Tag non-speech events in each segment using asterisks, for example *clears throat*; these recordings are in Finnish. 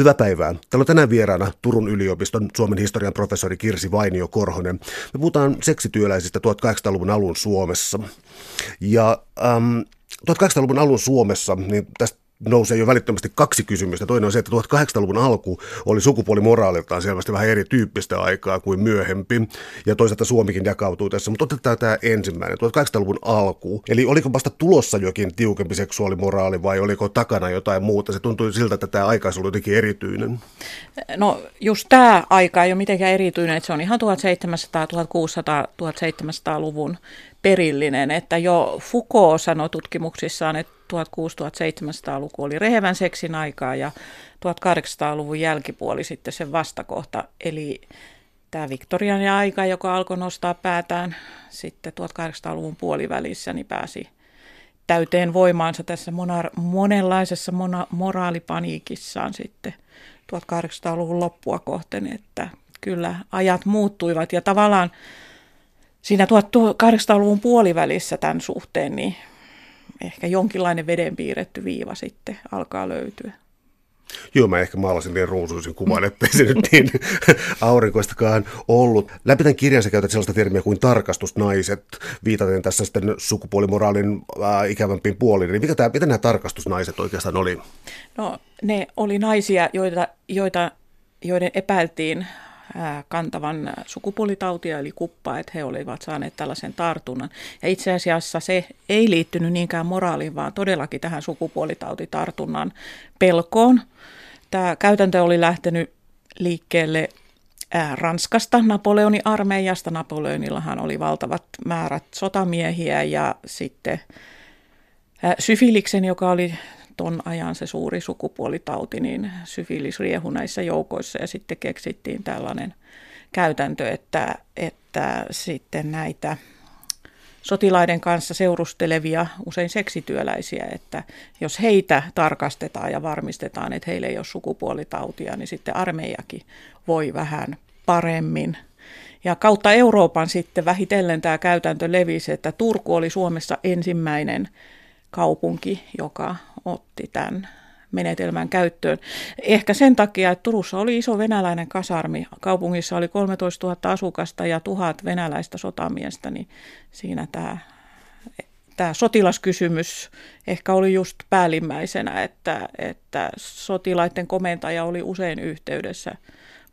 Hyvää päivää. Täällä on tänään vieraana Turun yliopiston Suomen historian professori Kirsi Vainio Korhonen. Me puhutaan seksityöläisistä 1800-luvun alun Suomessa. Ja ähm, 1800-luvun alun Suomessa, niin tästä nousee jo välittömästi kaksi kysymystä. Toinen on se, että 1800-luvun alku oli sukupuolimoraaliltaan selvästi vähän erityyppistä aikaa kuin myöhempi. Ja toisaalta Suomikin jakautuu tässä, mutta otetaan tämä ensimmäinen, 1800-luvun alku. Eli oliko vasta tulossa jokin tiukempi seksuaalimoraali vai oliko takana jotain muuta? Se tuntui siltä, että tämä aika oli jotenkin erityinen. No just tämä aika ei ole mitenkään erityinen, että se on ihan 1700, 1600, 1700-luvun perillinen, että jo Foucault sanoi tutkimuksissaan, että 1600-1700-luku oli rehevän seksin aikaa ja 1800-luvun jälkipuoli sitten sen vastakohta, eli tämä Victorian aika, joka alkoi nostaa päätään sitten 1800-luvun puolivälissä, niin pääsi täyteen voimaansa tässä monar- monenlaisessa mona- moraalipaniikissaan sitten 1800-luvun loppua kohten, että kyllä ajat muuttuivat. Ja tavallaan siinä 1800-luvun puolivälissä tämän suhteen, niin ehkä jonkinlainen veden piirretty viiva sitten alkaa löytyä. Joo, mä ehkä maalasin liian ruusuisin kuvan, ettei se nyt niin *laughs* aurinkoistakaan ollut. Läpi tämän kirjan sä käytät sellaista termiä kuin tarkastusnaiset, viitaten tässä sitten sukupuolimoraalin äh, ikävämpiin puoliin. Niin mitä, tämä, mitä nämä tarkastusnaiset oikeastaan oli? No ne oli naisia, joita, joita, joiden epäiltiin kantavan sukupuolitautia eli kuppaa, että he olivat saaneet tällaisen tartunnan. Ja itse asiassa se ei liittynyt niinkään moraaliin, vaan todellakin tähän sukupuolitautitartunnan pelkoon. Tämä käytäntö oli lähtenyt liikkeelle Ranskasta, Napoleonin armeijasta. Napoleonillahan oli valtavat määrät sotamiehiä ja sitten Syfiliksen, joka oli ton ajan se suuri sukupuolitauti, niin syfilis riehu näissä joukoissa ja sitten keksittiin tällainen käytäntö, että, että sitten näitä sotilaiden kanssa seurustelevia, usein seksityöläisiä, että jos heitä tarkastetaan ja varmistetaan, että heillä ei ole sukupuolitautia, niin sitten armeijakin voi vähän paremmin. Ja kautta Euroopan sitten vähitellen tämä käytäntö levisi, että Turku oli Suomessa ensimmäinen kaupunki, joka otti tämän menetelmän käyttöön. Ehkä sen takia, että Turussa oli iso venäläinen kasarmi. Kaupungissa oli 13 000 asukasta ja tuhat venäläistä sotamiestä, niin siinä tämä, tämä sotilaskysymys ehkä oli just päällimmäisenä, että, että sotilaiden komentaja oli usein yhteydessä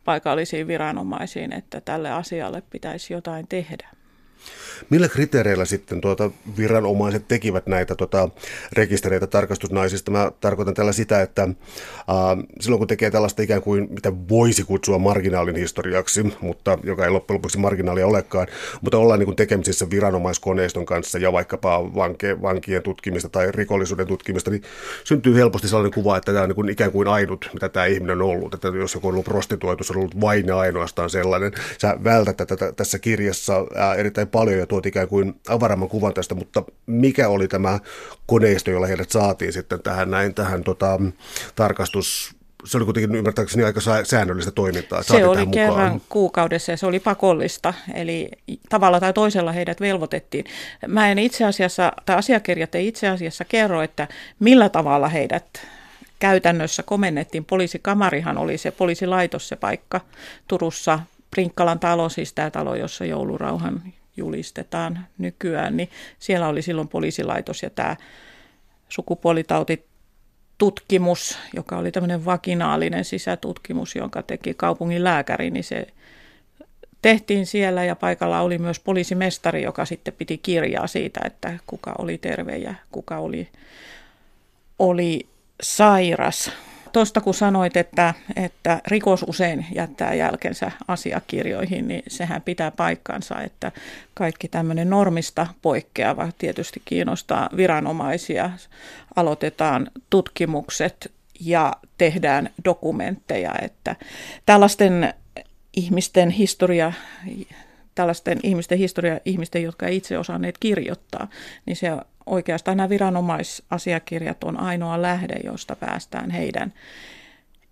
paikallisiin viranomaisiin, että tälle asialle pitäisi jotain tehdä. Millä kriteereillä sitten tuota viranomaiset tekivät näitä tuota, rekistereitä tarkastusnaisista? Mä tarkoitan tällä sitä, että äh, silloin kun tekee tällaista ikään kuin, mitä voisi kutsua marginaalin historiaksi, mutta joka ei loppujen lopuksi marginaalia olekaan, mutta ollaan niin kuin tekemisissä viranomaiskoneiston kanssa ja vaikkapa vanke, vankien tutkimista tai rikollisuuden tutkimista, niin syntyy helposti sellainen kuva, että tämä on niin kuin ikään kuin ainut, mitä tämä ihminen on ollut. Että jos joku on ollut prostituoitu, se on ollut vain ja ainoastaan sellainen. Sä vältät tätä tässä kirjassa äh, erittäin paljon ja tuot ikään kuin avaramman kuvan tästä, mutta mikä oli tämä koneisto, jolla heidät saatiin sitten tähän näin tähän tota, tarkastus se oli kuitenkin ymmärtääkseni aika säännöllistä toimintaa. Se oli kerran mukaan. kuukaudessa ja se oli pakollista, eli tavalla tai toisella heidät velvoitettiin. Mä en itse asiassa, tai asiakirjat ei itse asiassa kerro, että millä tavalla heidät käytännössä komennettiin. Poliisikamarihan oli se poliisilaitos se paikka Turussa, Prinkkalan talo, siis tämä talo, jossa joulurauhan julistetaan nykyään, niin siellä oli silloin poliisilaitos ja tämä sukupuolitautitutkimus, joka oli tämmöinen vakinaalinen sisätutkimus, jonka teki kaupungin lääkäri, niin se tehtiin siellä ja paikalla oli myös poliisimestari, joka sitten piti kirjaa siitä, että kuka oli terve ja kuka oli, oli sairas. Tuosta kun sanoit, että, että rikos usein jättää jälkensä asiakirjoihin, niin sehän pitää paikkansa, että kaikki tämmöinen normista poikkeava tietysti kiinnostaa viranomaisia. Aloitetaan tutkimukset ja tehdään dokumentteja, että tällaisten ihmisten historia tällaisten ihmisten historia, ihmisten, jotka ei itse osanneet kirjoittaa, niin se oikeastaan nämä viranomaisasiakirjat on ainoa lähde, josta päästään heidän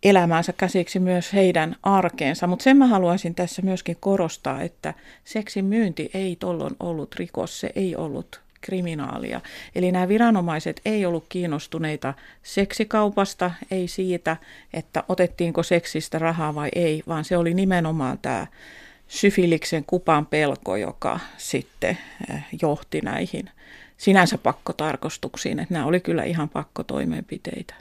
elämäänsä käsiksi myös heidän arkeensa. Mutta sen mä haluaisin tässä myöskin korostaa, että seksin myynti ei tuolloin ollut rikos, se ei ollut kriminaalia. Eli nämä viranomaiset ei ollut kiinnostuneita seksikaupasta, ei siitä, että otettiinko seksistä rahaa vai ei, vaan se oli nimenomaan tämä syfiliksen kupan pelko, joka sitten eh, johti näihin sinänsä pakkotarkostuksiin. Että nämä oli kyllä ihan pakkotoimenpiteitä.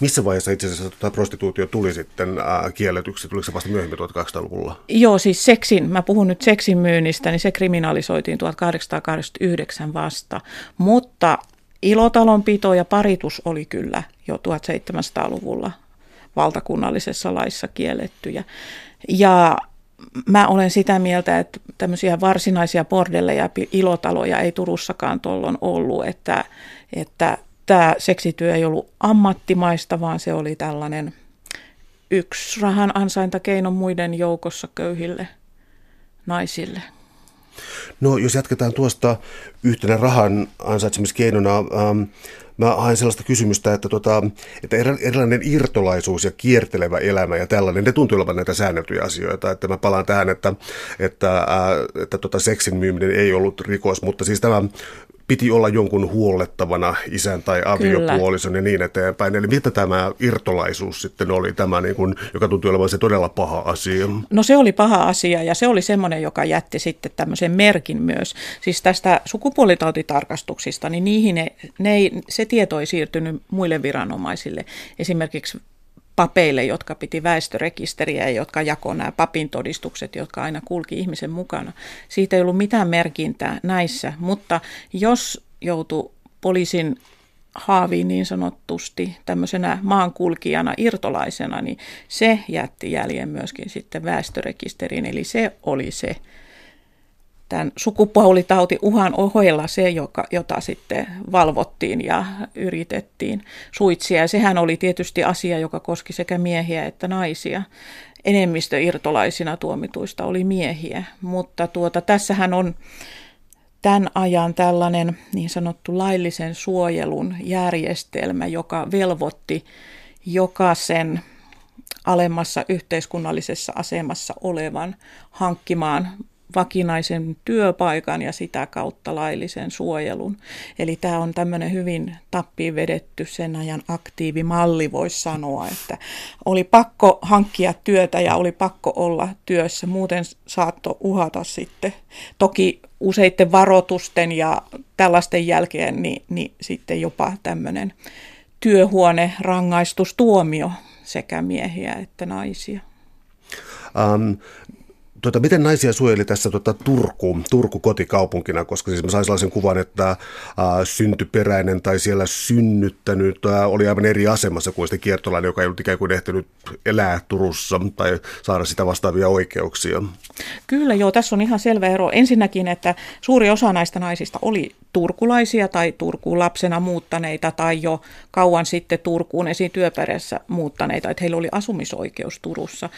Missä vaiheessa itse asiassa tuota prostituutio tuli sitten ää, kielletyksi? Tuliko se vasta myöhemmin 1800-luvulla? Joo, siis seksin, mä puhun nyt seksin myynnistä, niin se kriminalisoitiin 1889 vasta, mutta ilotalonpito ja paritus oli kyllä jo 1700-luvulla valtakunnallisessa laissa kiellettyjä. Ja mä olen sitä mieltä, että tämmöisiä varsinaisia bordelleja ja ilotaloja ei Turussakaan tuolloin ollut, että, että tämä seksityö ei ollut ammattimaista, vaan se oli tällainen yksi rahan ansaintakeino muiden joukossa köyhille naisille. No jos jatketaan tuosta yhtenä rahan ansaitsemiskeinona, ähm, mä haen sellaista kysymystä, että, tota, että erilainen irtolaisuus ja kiertelevä elämä ja tällainen, ne tuntuu olevan näitä säänneltyjä asioita. Että mä palaan tähän, että, että, ää, äh, että tota seksin myyminen ei ollut rikos, mutta siis tämä piti olla jonkun huollettavana isän tai aviopuolison Kyllä. ja niin eteenpäin. Eli mitä tämä irtolaisuus sitten oli, tämä niin kuin, joka tuntui olevan se todella paha asia? No se oli paha asia ja se oli semmoinen, joka jätti sitten tämmöisen merkin myös. Siis tästä sukupuolitautitarkastuksista, niin niihin ne, ne ei, se tieto ei siirtynyt muille viranomaisille. Esimerkiksi papeille, jotka piti väestörekisteriä ja jotka jakoi nämä papin todistukset, jotka aina kulki ihmisen mukana. Siitä ei ollut mitään merkintää näissä, mutta jos joutui poliisin haaviin niin sanottusti tämmöisenä maankulkijana, irtolaisena, niin se jätti jäljen myöskin sitten väestörekisteriin, eli se oli se tämän sukupuolitauti uhan ohella se, joka, jota sitten valvottiin ja yritettiin suitsia. Ja sehän oli tietysti asia, joka koski sekä miehiä että naisia. Enemmistö irtolaisina tuomituista oli miehiä, mutta tuota, tässähän on tämän ajan tällainen niin sanottu laillisen suojelun järjestelmä, joka velvoitti jokaisen alemmassa yhteiskunnallisessa asemassa olevan hankkimaan vakinaisen työpaikan ja sitä kautta laillisen suojelun. Eli tämä on tämmöinen hyvin tappiin vedetty sen ajan aktiivimalli, voisi sanoa, että oli pakko hankkia työtä ja oli pakko olla työssä, muuten saatto uhata sitten. Toki useiden varoitusten ja tällaisten jälkeen niin, niin sitten jopa tämmöinen työhuone rangaistustuomio sekä miehiä että naisia. Um, Tuota, miten naisia suojeli tässä tuota, Turku, Turku kotikaupunkina, koska siis mä sain sellaisen kuvan, että ää, syntyperäinen tai siellä synnyttänyt ää, oli aivan eri asemassa kuin sitten kiertolainen, joka ei ollut ikään kuin ehtinyt elää Turussa tai saada sitä vastaavia oikeuksia. Kyllä joo, tässä on ihan selvä ero. Ensinnäkin, että suuri osa näistä naisista oli turkulaisia tai Turkuun lapsena muuttaneita tai jo kauan sitten Turkuun esiin työperässä muuttaneita, että heillä oli asumisoikeus Turussa.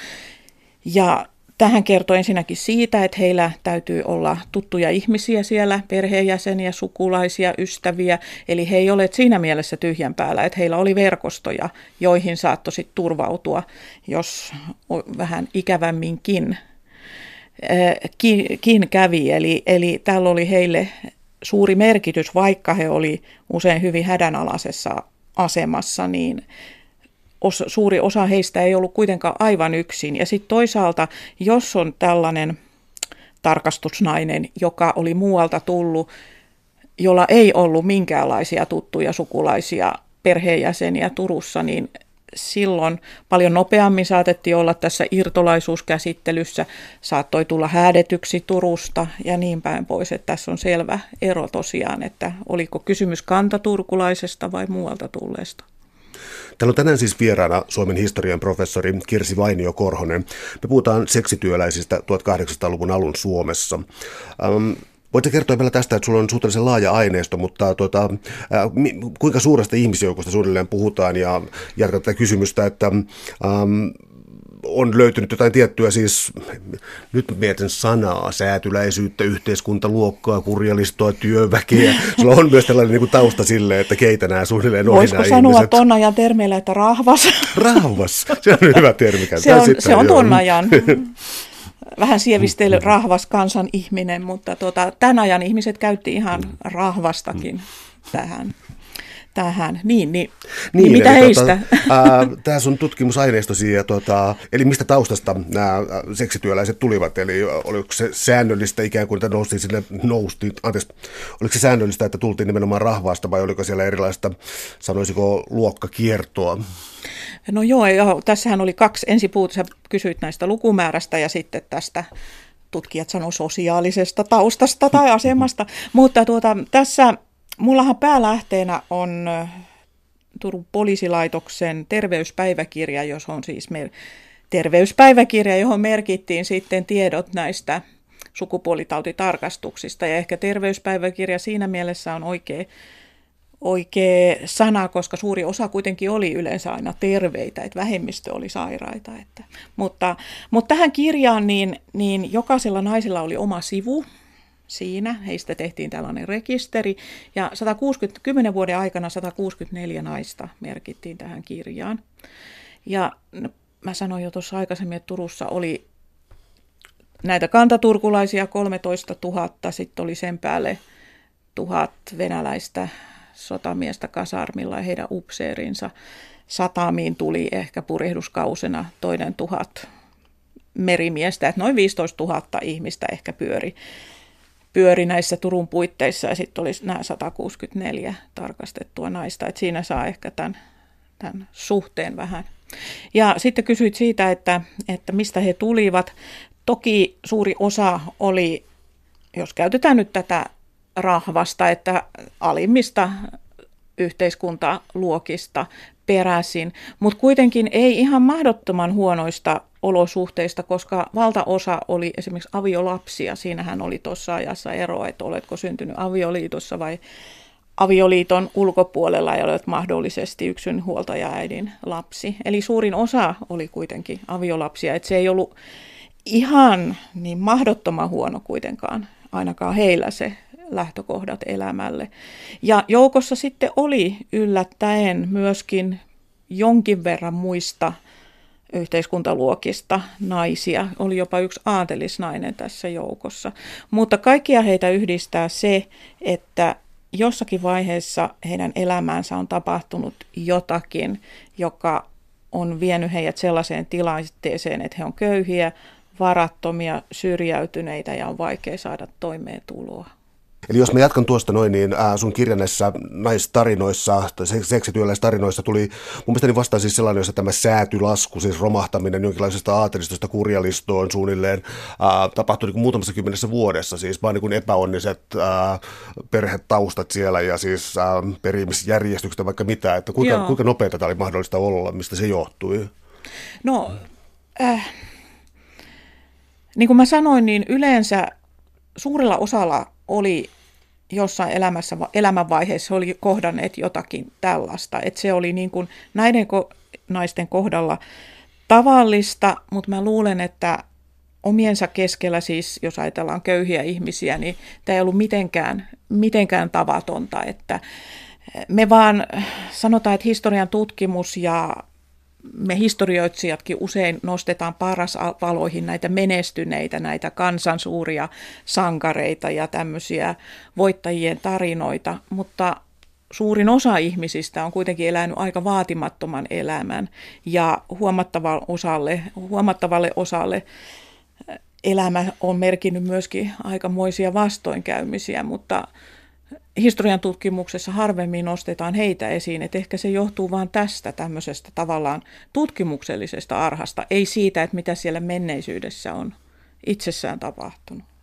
Ja Tähän kertoo ensinnäkin siitä, että heillä täytyy olla tuttuja ihmisiä siellä, perheenjäseniä, sukulaisia, ystäviä. Eli he ei ole siinä mielessä tyhjän päällä, että heillä oli verkostoja, joihin saattoi turvautua, jos vähän ikävämminkin kin kävi. Eli, eli täällä oli heille suuri merkitys, vaikka he oli usein hyvin hädänalaisessa asemassa, niin os, suuri osa heistä ei ollut kuitenkaan aivan yksin. Ja sitten toisaalta, jos on tällainen tarkastusnainen, joka oli muualta tullut, jolla ei ollut minkäänlaisia tuttuja sukulaisia perheenjäseniä Turussa, niin silloin paljon nopeammin saatettiin olla tässä irtolaisuuskäsittelyssä, saattoi tulla häädetyksi Turusta ja niin päin pois. Että tässä on selvä ero tosiaan, että oliko kysymys kantaturkulaisesta vai muualta tulleesta. Täällä on tänään siis vieraana Suomen historian professori Kirsi Vainio Korhonen. Me puhutaan seksityöläisistä 1800-luvun alun Suomessa. Ähm, Voitko kertoa vielä tästä, että sulla on suhteellisen laaja aineisto, mutta tuota, äh, kuinka suuresta ihmisjoukosta suunnilleen puhutaan ja jatkaa tätä kysymystä, että ähm, on löytynyt jotain tiettyä siis, nyt mietin sanaa, säätyläisyyttä, yhteiskuntaluokkaa, kurjalistoa, työväkeä. Sulla on myös tällainen niin kuin tausta sille, että keitä nämä suunnilleen on Voisiko sanoa ihmiset. ton ajan termeillä, että rahvas? Rahvas, se on hyvä termi. Se on, se on ton ajan vähän sievistely rahvas kansan ihminen, mutta tuota, tämän ajan ihmiset käytti ihan rahvastakin tähän tähän. Niin, niin, niin, niin mitä heistä? Tota, tämä sun tutkimusaineistosi, ja, tota, eli mistä taustasta nämä seksityöläiset tulivat, eli oliko se säännöllistä ikään kuin, että noustiin sinne, noustiin, anteeksi, oliko se säännöllistä, että tultiin nimenomaan rahvaasta vai oliko siellä erilaista, sanoisiko, luokkakiertoa? No joo, joo, tässähän oli kaksi, ensi puhut, sä kysyit näistä lukumäärästä ja sitten tästä tutkijat sanoo sosiaalisesta taustasta tai asemasta, mutta tuota, tässä Mullahan päälähteenä on Turun poliisilaitoksen terveyspäiväkirja, jos on siis mer- terveyspäiväkirja, johon merkittiin sitten tiedot näistä sukupuolitautitarkastuksista. Ja ehkä terveyspäiväkirja siinä mielessä on oikea, oikea sana, koska suuri osa kuitenkin oli yleensä aina terveitä, että vähemmistö oli sairaita. Että, mutta, mutta tähän kirjaan niin, niin jokaisella naisella oli oma sivu, siinä. Heistä tehtiin tällainen rekisteri ja 160, 10 vuoden aikana 164 naista merkittiin tähän kirjaan. Ja mä sanoin jo tuossa aikaisemmin, että Turussa oli näitä kantaturkulaisia 13 000, sitten oli sen päälle tuhat venäläistä sotamiestä kasarmilla ja heidän upseerinsa. Satamiin tuli ehkä purehduskausena toinen tuhat merimiestä, että noin 15 000 ihmistä ehkä pyöri pyöri näissä Turun puitteissa ja sitten olisi nämä 164 tarkastettua naista. että siinä saa ehkä tämän, tämän suhteen vähän. Ja sitten kysyit siitä, että, että mistä he tulivat. Toki suuri osa oli, jos käytetään nyt tätä rahvasta, että alimmista yhteiskuntaluokista peräisin, mutta kuitenkin ei ihan mahdottoman huonoista olosuhteista, koska valtaosa oli esimerkiksi aviolapsia. Siinähän oli tuossa ajassa ero, että oletko syntynyt avioliitossa vai avioliiton ulkopuolella ja olet mahdollisesti yksinhuoltaja äidin lapsi. Eli suurin osa oli kuitenkin aviolapsia, että se ei ollut ihan niin mahdottoman huono kuitenkaan, ainakaan heillä se lähtökohdat elämälle. Ja joukossa sitten oli yllättäen myöskin jonkin verran muista yhteiskuntaluokista naisia. Oli jopa yksi aatelisnainen tässä joukossa. Mutta kaikkia heitä yhdistää se, että jossakin vaiheessa heidän elämäänsä on tapahtunut jotakin, joka on vienyt heidät sellaiseen tilanteeseen, että he on köyhiä, varattomia, syrjäytyneitä ja on vaikea saada toimeentuloa. Eli jos mä jatkan tuosta noin, niin ää, sun kirjannessa naistarinoissa, seksityöläistarinoissa tuli mun mielestäni vastaan siis sellainen, jossa tämä säätylasku, siis romahtaminen jonkinlaisesta aatelistosta kurjalistoon suunnilleen ää, tapahtui niin muutamassa kymmenessä vuodessa, siis vaan niin epäonniset ää, perhetaustat siellä ja siis ää, perimisjärjestykset vaikka mitä, että kuinka, kuinka nopeita tämä oli mahdollista olla, mistä se johtui? No, äh, niin kuin mä sanoin, niin yleensä suurella osalla oli jossain elämässä, elämänvaiheessa oli kohdanneet jotakin tällaista. Että se oli niin kuin näiden ko- naisten kohdalla tavallista, mutta mä luulen, että omiensa keskellä siis, jos ajatellaan köyhiä ihmisiä, niin tämä ei ollut mitenkään, mitenkään tavatonta, että me vaan sanotaan, että historian tutkimus ja me historioitsijatkin usein nostetaan paras valoihin näitä menestyneitä, näitä kansansuuria sankareita ja tämmöisiä voittajien tarinoita, mutta suurin osa ihmisistä on kuitenkin elänyt aika vaatimattoman elämän ja huomattavalle osalle, huomattavalle osalle elämä on merkinnyt myöskin aikamoisia vastoinkäymisiä, mutta historian tutkimuksessa harvemmin nostetaan heitä esiin, että ehkä se johtuu vain tästä tämmöisestä tavallaan tutkimuksellisesta arhasta, ei siitä, että mitä siellä menneisyydessä on itsessään tapahtunut.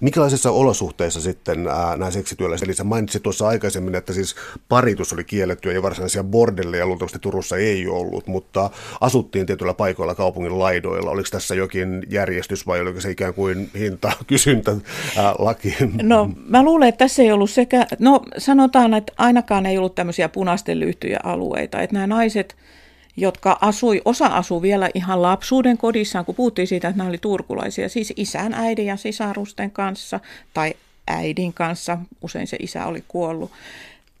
Mikälaisissa olosuhteissa sitten nämä seksityöläiset, eli sä mainitsit tuossa aikaisemmin, että siis paritus oli kiellettyä ja varsinaisia bordelleja luultavasti Turussa ei ollut, mutta asuttiin tietyillä paikoilla kaupungin laidoilla. Oliko tässä jokin järjestys vai oliko se ikään kuin hinta, *laughs* kysyntä, ää, laki? No mä luulen, että tässä ei ollut sekä, no sanotaan, että ainakaan ei ollut tämmöisiä punaisten lyhtyjä alueita, että nämä naiset jotka asui, osa asui vielä ihan lapsuuden kodissaan, kun puhuttiin siitä, että nämä oli turkulaisia, siis isän, äidin ja sisarusten kanssa tai äidin kanssa, usein se isä oli kuollut,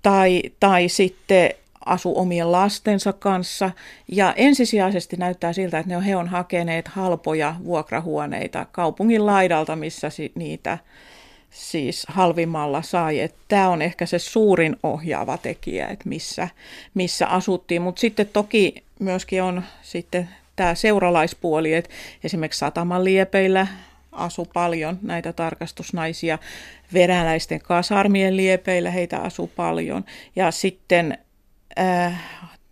tai, tai sitten asu omien lastensa kanssa. Ja ensisijaisesti näyttää siltä, että ne on, he on hakeneet halpoja vuokrahuoneita kaupungin laidalta, missä niitä siis halvimmalla sai. Tämä on ehkä se suurin ohjaava tekijä, että missä, missä asuttiin. Mutta sitten toki myöskin on sitten tämä seuralaispuoli, että esimerkiksi Sataman liepeillä asu paljon näitä tarkastusnaisia, venäläisten kasarmien liepeillä heitä asuu paljon ja sitten äh,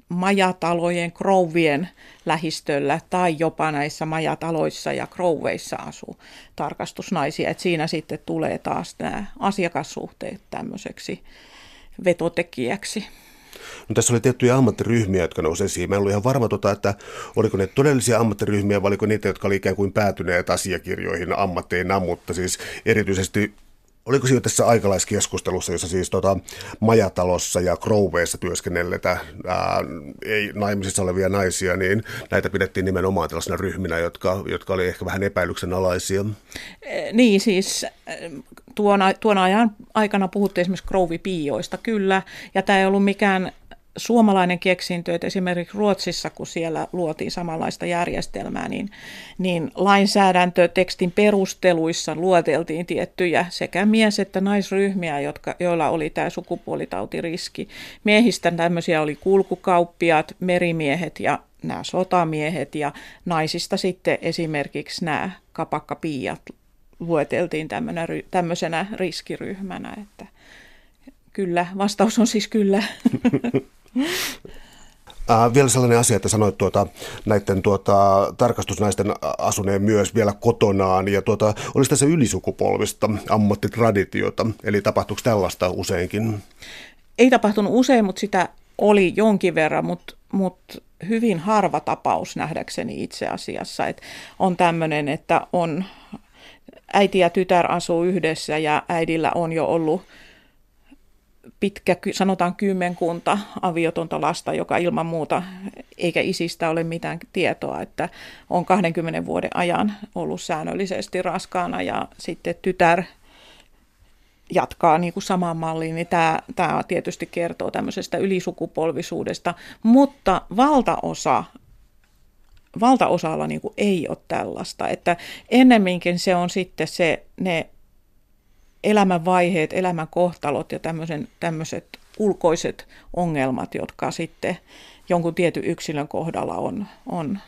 majatalojen, krouvien lähistöllä tai jopa näissä majataloissa ja krouveissa asuu tarkastusnaisia. Et siinä sitten tulee taas nämä asiakassuhteet tämmöiseksi vetotekijäksi. No, tässä oli tiettyjä ammattiryhmiä, jotka nousi esiin. Mä en ollut ihan varma, tota, että oliko ne todellisia ammattiryhmiä vai oliko niitä, jotka oli ikään kuin päätyneet asiakirjoihin ammatteina, mutta siis erityisesti Oliko siinä tässä aikalaiskeskustelussa, jossa siis tota, majatalossa ja krouveissa työskennelletä ää, ei naimisissa olevia naisia, niin näitä pidettiin nimenomaan tällaisena ryhminä, jotka, jotka oli ehkä vähän epäilyksen alaisia? Niin siis tuon, tuon ajan aikana puhuttiin esimerkiksi krouvipiioista, kyllä, ja tämä ei ollut mikään suomalainen keksintö, että esimerkiksi Ruotsissa, kun siellä luotiin samanlaista järjestelmää, niin, niin lainsäädäntötekstin perusteluissa luoteltiin tiettyjä sekä mies- että naisryhmiä, jotka, joilla oli tämä sukupuolitautiriski. Miehistä tämmöisiä oli kulkukauppiaat, merimiehet ja nämä sotamiehet ja naisista sitten esimerkiksi nämä kapakkapiiat lueteltiin tämmöisenä riskiryhmänä, että kyllä, vastaus on siis kyllä. *laughs* Äh, vielä sellainen asia, että sanoit tuota, näiden tuota, tarkastusnaisten asuneen myös vielä kotonaan, ja tuota, olisi tässä ylisukupolvista ammattitraditiota, eli tapahtuuko tällaista useinkin? Ei tapahtunut usein, mutta sitä oli jonkin verran, mutta, mutta hyvin harva tapaus nähdäkseni itse asiassa. että on tämmöinen, että on äiti ja tytär asuu yhdessä ja äidillä on jo ollut pitkä, sanotaan kymmenkunta aviotonta lasta, joka ilman muuta, eikä isistä ole mitään tietoa, että on 20 vuoden ajan ollut säännöllisesti raskaana ja sitten tytär jatkaa niin kuin samaan malliin, niin tämä, tämä tietysti kertoo tämmöisestä ylisukupolvisuudesta, mutta valtaosa valtaosalla niin kuin ei ole tällaista, että ennemminkin se on sitten se, ne elämänvaiheet, elämän kohtalot ja tämmöiset ulkoiset ongelmat, jotka sitten jonkun tietyn yksilön kohdalla on, on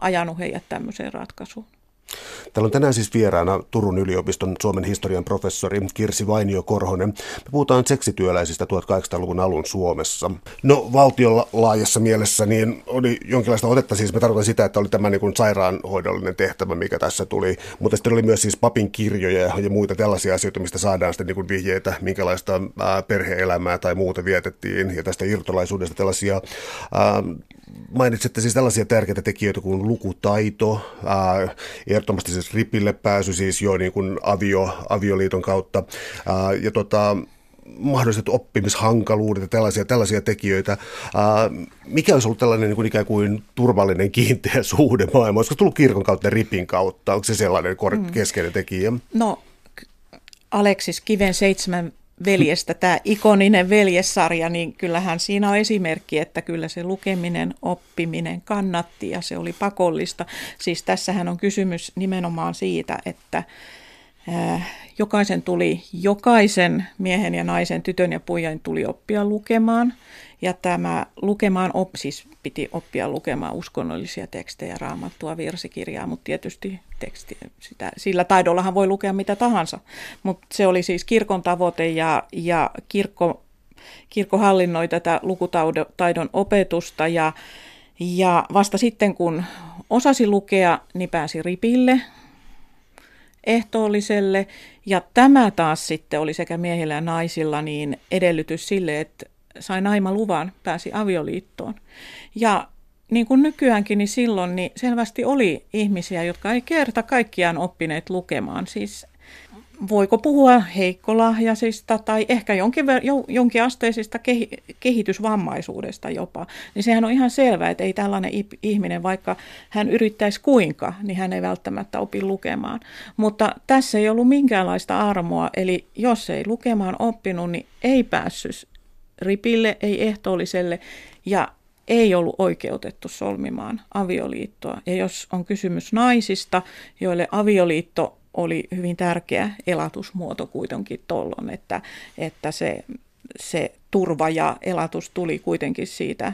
ajanut heidät tämmöiseen ratkaisuun. Täällä on tänään siis vieraana Turun yliopiston Suomen historian professori Kirsi Vainio-Korhonen. Me puhutaan seksityöläisistä 1800-luvun alun Suomessa. No valtion laajassa mielessä niin oli jonkinlaista otetta, siis me tarkoitan sitä, että oli tämä niin kuin sairaanhoidollinen tehtävä, mikä tässä tuli, mutta sitten oli myös siis papin kirjoja ja muita tällaisia asioita, mistä saadaan sitten niin kuin vihjeitä, minkälaista perheelämää tai muuta vietettiin ja tästä irtolaisuudesta tällaisia Mainitsitte siis tällaisia tärkeitä tekijöitä kuin lukutaito, ää, ehdottomasti siis ripille pääsy siis jo niin kuin avio, avioliiton kautta ää, ja tota, mahdolliset oppimishankaluudet ja tällaisia, tällaisia tekijöitä. Ää, mikä olisi ollut tällainen niin kuin ikään kuin turvallinen kiinteä suhde maailma? Olisiko tullut kirkon kautta ripin kautta? Onko se sellainen mm. keskeinen tekijä? No, Aleksis Kiven seitsemän veljestä, tämä ikoninen veljessarja, niin kyllähän siinä on esimerkki, että kyllä se lukeminen, oppiminen kannatti ja se oli pakollista. Siis tässähän on kysymys nimenomaan siitä, että jokaisen tuli, jokaisen miehen ja naisen, tytön ja puijan tuli oppia lukemaan. Ja tämä lukemaan, op, siis piti oppia lukemaan uskonnollisia tekstejä, raamattua, virsikirjaa, mutta tietysti teksti, sitä, sillä taidollahan voi lukea mitä tahansa. Mutta se oli siis kirkon tavoite ja, ja kirkko, kirkko hallinnoi tätä lukutaidon opetusta ja, ja vasta sitten kun osasi lukea, niin pääsi ripille, ehtoolliselle. Ja tämä taas sitten oli sekä miehillä ja naisilla niin edellytys sille, että sai luvan, pääsi avioliittoon. Ja niin kuin nykyäänkin, niin silloin niin selvästi oli ihmisiä, jotka ei kerta kaikkiaan oppineet lukemaan. Siis voiko puhua heikkolahjaisista tai ehkä jonkin, jonkin asteisista kehitysvammaisuudesta jopa, niin sehän on ihan selvää, että ei tällainen ihminen, vaikka hän yrittäisi kuinka, niin hän ei välttämättä opi lukemaan. Mutta tässä ei ollut minkäänlaista armoa, eli jos ei lukemaan oppinut, niin ei päässyt ripille, ei ehtoolliselle ja ei ollut oikeutettu solmimaan avioliittoa. Ja jos on kysymys naisista, joille avioliitto oli hyvin tärkeä elatusmuoto kuitenkin tollon, että, että se, se turva ja elatus tuli kuitenkin siitä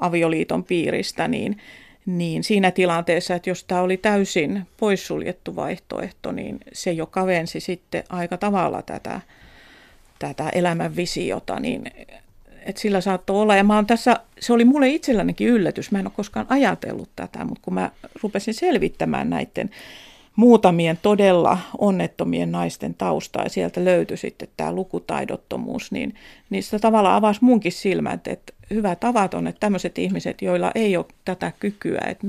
avioliiton piiristä, niin, niin siinä tilanteessa, että jos tämä oli täysin poissuljettu vaihtoehto, niin se jo kavensi sitten aika tavalla tätä, tätä elämän visiota, niin että sillä saattoi olla. Ja mä oon tässä, se oli mulle itsellänikin yllätys, mä en ole koskaan ajatellut tätä, mutta kun mä rupesin selvittämään näiden muutamien todella onnettomien naisten taustaa ja sieltä löytyi sitten tämä lukutaidottomuus, niin, niin sitä tavallaan avasi munkin silmät, että hyvä tavaton, että tämmöiset ihmiset, joilla ei ole tätä kykyä, että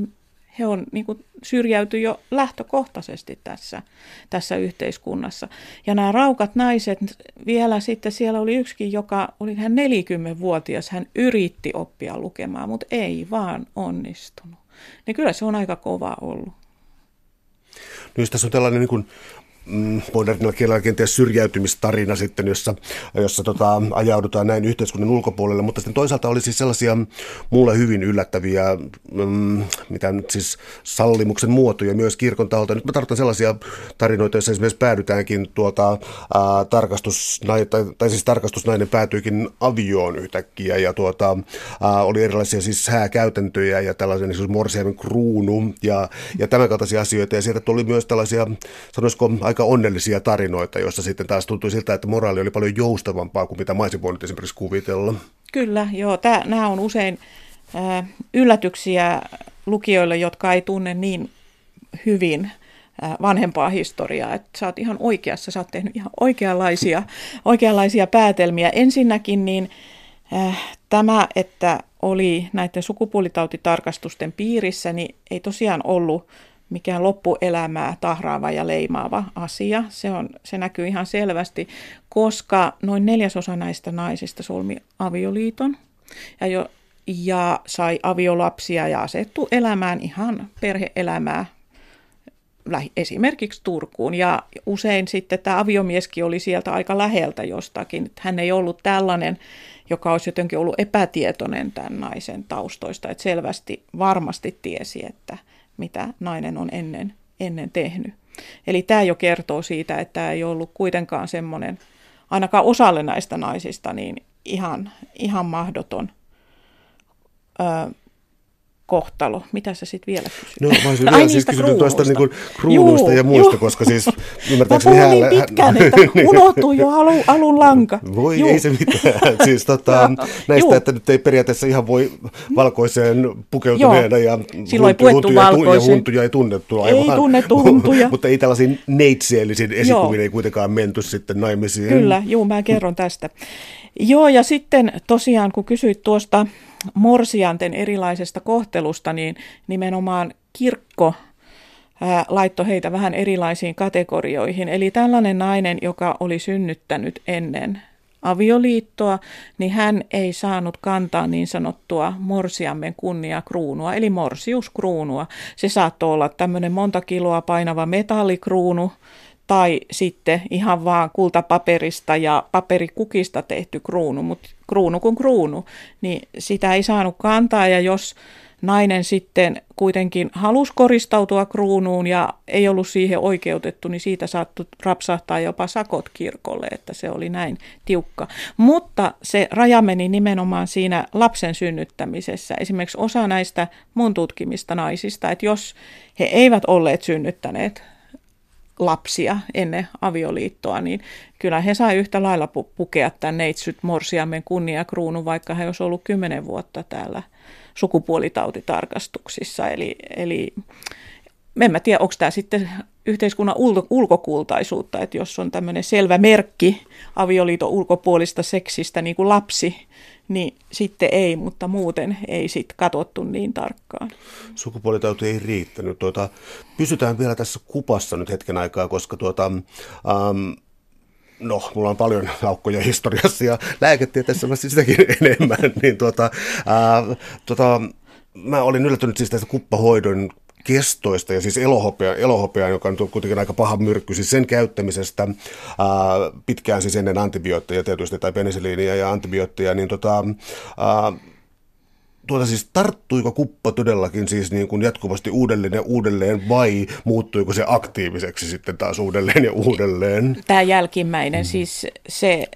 he on niin kuin, syrjäyty jo lähtökohtaisesti tässä, tässä yhteiskunnassa. Ja nämä raukat naiset, vielä sitten siellä oli yksikin, joka oli hän 40-vuotias, hän yritti oppia lukemaan, mutta ei vaan onnistunut. Niin kyllä se on aika kova ollut. No tässä on tällainen niin kuin modernilla kielellä kenties syrjäytymistarina sitten, jossa, jossa tota, ajaudutaan näin yhteiskunnan ulkopuolelle, mutta sitten toisaalta oli siis sellaisia mulle hyvin yllättäviä, mm, mitä nyt siis sallimuksen muotoja myös kirkon taholta. Nyt mä tarkoitan sellaisia tarinoita, joissa esimerkiksi päädytäänkin tuota, ää, tarkastusnainen, tai, tai siis tarkastusnainen päätyykin avioon yhtäkkiä. Ja tuota, ää, oli erilaisia siis hääkäytäntöjä ja tällaisen niin siis morsiamen kruunu ja, ja tämän kaltaisia asioita. Ja sieltä tuli myös tällaisia, sanoisiko aika onnellisia tarinoita, joissa sitten taas tuntui siltä, että moraali oli paljon joustavampaa kuin mitä mä olisin voinut esimerkiksi kuvitella. Kyllä, joo. Tää, nämä on usein äh, yllätyksiä lukijoille, jotka ei tunne niin hyvin äh, vanhempaa historiaa. Että sä oot ihan oikeassa, sä oot tehnyt ihan oikeanlaisia, oikeanlaisia päätelmiä. Ensinnäkin niin äh, tämä, että oli näiden sukupuolitautitarkastusten piirissä, niin ei tosiaan ollut mikään loppuelämää tahraava ja leimaava asia. Se, on, se näkyy ihan selvästi, koska noin neljäsosa näistä naisista solmi avioliiton ja, jo, ja sai aviolapsia ja asettu elämään ihan perheelämää esimerkiksi Turkuun. Ja usein sitten tämä aviomieskin oli sieltä aika läheltä jostakin. Hän ei ollut tällainen, joka olisi jotenkin ollut epätietoinen tämän naisen taustoista. Että selvästi varmasti tiesi, että – mitä nainen on ennen, ennen tehnyt. Eli tämä jo kertoo siitä, että tämä ei ollut kuitenkaan semmoinen, ainakaan osalle näistä naisista, niin ihan, ihan mahdoton kohtalo. Mitä sä sitten vielä kysyt? No mä olisin vielä siis kysynyt tuosta niin kruunuista ja muista, juu. koska siis ymmärtääkseni Mä niin pitkään, että *laughs* unohtui jo alun, alun lanka. Voi, juu. ei se mitään. *laughs* siis tota, näistä, juu. että nyt ei periaatteessa ihan voi valkoiseen pukeutuneena ja, Silloin huntu, huntuja, ja huntuja ei tunnettu aivan. Ei tunnettu huntuja. *laughs* mutta ei tällaisiin neitseellisiin esikuviin ei kuitenkaan menty sitten naimisiin. Kyllä, juu, mä kerron tästä. Joo, ja sitten tosiaan kun kysyit tuosta morsianten erilaisesta kohtelusta, niin nimenomaan kirkko laittoi heitä vähän erilaisiin kategorioihin. Eli tällainen nainen, joka oli synnyttänyt ennen avioliittoa, niin hän ei saanut kantaa niin sanottua morsiammen kunniakruunua, eli morsiuskruunua. Se saattoi olla tämmöinen monta kiloa painava metallikruunu, tai sitten ihan vaan kultapaperista ja paperikukista tehty kruunu, mutta kruunu kuin kruunu, niin sitä ei saanut kantaa ja jos nainen sitten kuitenkin halusi koristautua kruunuun ja ei ollut siihen oikeutettu, niin siitä saattoi rapsahtaa jopa sakot kirkolle, että se oli näin tiukka. Mutta se raja meni nimenomaan siinä lapsen synnyttämisessä. Esimerkiksi osa näistä mun tutkimista naisista, että jos he eivät olleet synnyttäneet lapsia ennen avioliittoa, niin kyllä he sai yhtä lailla pukea tämän neitsyt morsiamen kunniakruunu, vaikka he olisi ollut kymmenen vuotta täällä sukupuolitautitarkastuksissa. Eli, eli en mä tiedä, onko tämä sitten yhteiskunnan ulko- ulkokultaisuutta, että jos on tämmöinen selvä merkki avioliiton ulkopuolista seksistä, niin kuin lapsi, niin sitten ei, mutta muuten ei sitten katsottu niin tarkkaan. Sukupuolitauti ei riittänyt. Tuota, pysytään vielä tässä kupassa nyt hetken aikaa, koska tuota, ähm, no, mulla on paljon *laughs* aukkoja historiassa ja lääketieteessä mä sitäkin *laughs* enemmän, niin tuota, äh, tuota, mä olin yllättynyt siis tästä kuppahoidon kestoista ja siis elohopea, elohopea joka on kuitenkin aika paha myrkky, siis sen käyttämisestä ää, pitkään siis ennen antibiootteja tietysti tai penisiliiniä ja antibiootteja, niin tota, ää, tuota siis tarttuiko kuppa todellakin siis niin kuin jatkuvasti uudelleen ja uudelleen vai muuttuiko se aktiiviseksi sitten taas uudelleen ja uudelleen? Tämä jälkimmäinen, mm. siis se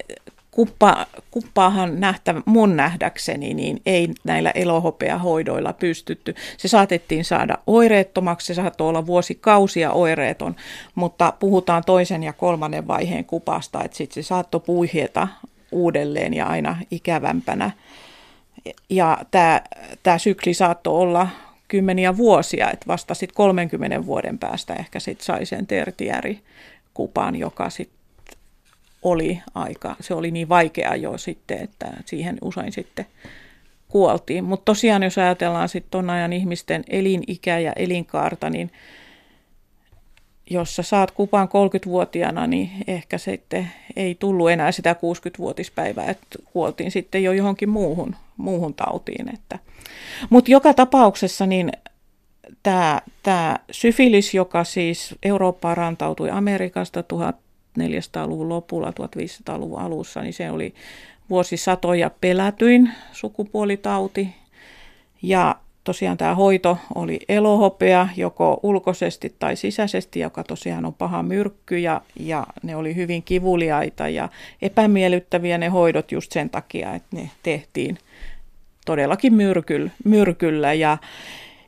kuppa, kuppaahan nähtä, mun nähdäkseni niin ei näillä elohopeahoidoilla pystytty. Se saatettiin saada oireettomaksi, se saattoi olla vuosikausia oireeton, mutta puhutaan toisen ja kolmannen vaiheen kupasta, että sitten se saattoi puihjeta uudelleen ja aina ikävämpänä. Ja tämä, sykli saattoi olla kymmeniä vuosia, että vasta sitten 30 vuoden päästä ehkä sitten sai sen tertiäri kupan, joka sitten oli aika, se oli niin vaikea jo sitten, että siihen usein sitten kuoltiin. Mutta tosiaan, jos ajatellaan sitten tuon ajan ihmisten elinikä ja elinkaarta, niin jos sä saat kupan 30-vuotiaana, niin ehkä sitten ei tullut enää sitä 60-vuotispäivää, että kuoltiin sitten jo johonkin muuhun, muuhun tautiin. Että. Mutta joka tapauksessa niin tämä, syfilis, joka siis Eurooppaan rantautui Amerikasta 1400-luvun lopulla, 1500-luvun alussa, niin se oli vuosisatoja pelätyin sukupuolitauti. Ja tosiaan tämä hoito oli elohopea, joko ulkoisesti tai sisäisesti, joka tosiaan on paha myrkky ja, ja ne oli hyvin kivuliaita ja epämiellyttäviä ne hoidot just sen takia, että ne tehtiin todellakin myrkyl, myrkyllä ja,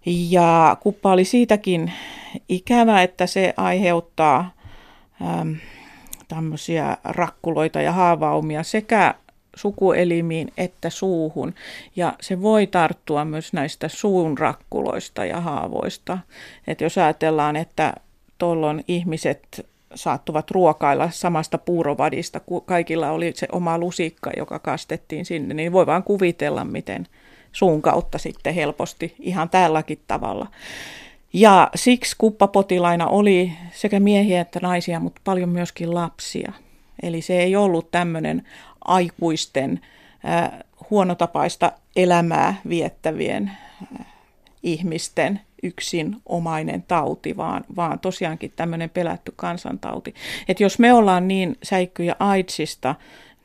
ja kuppa oli siitäkin ikävä, että se aiheuttaa äm, tämmöisiä rakkuloita ja haavaumia sekä sukuelimiin että suuhun. Ja se voi tarttua myös näistä suun rakkuloista ja haavoista. Et jos ajatellaan, että tuolloin ihmiset saattuvat ruokailla samasta puurovadista, kun kaikilla oli se oma lusikka, joka kastettiin sinne, niin voi vaan kuvitella, miten suun kautta sitten helposti ihan tälläkin tavalla. Ja siksi kuppapotilaina oli sekä miehiä että naisia, mutta paljon myöskin lapsia. Eli se ei ollut tämmöinen aikuisten äh, huonotapaista elämää viettävien äh, ihmisten yksin omainen tauti, vaan, vaan tosiaankin tämmöinen pelätty kansantauti. Et jos me ollaan niin säikkyjä AIDSista,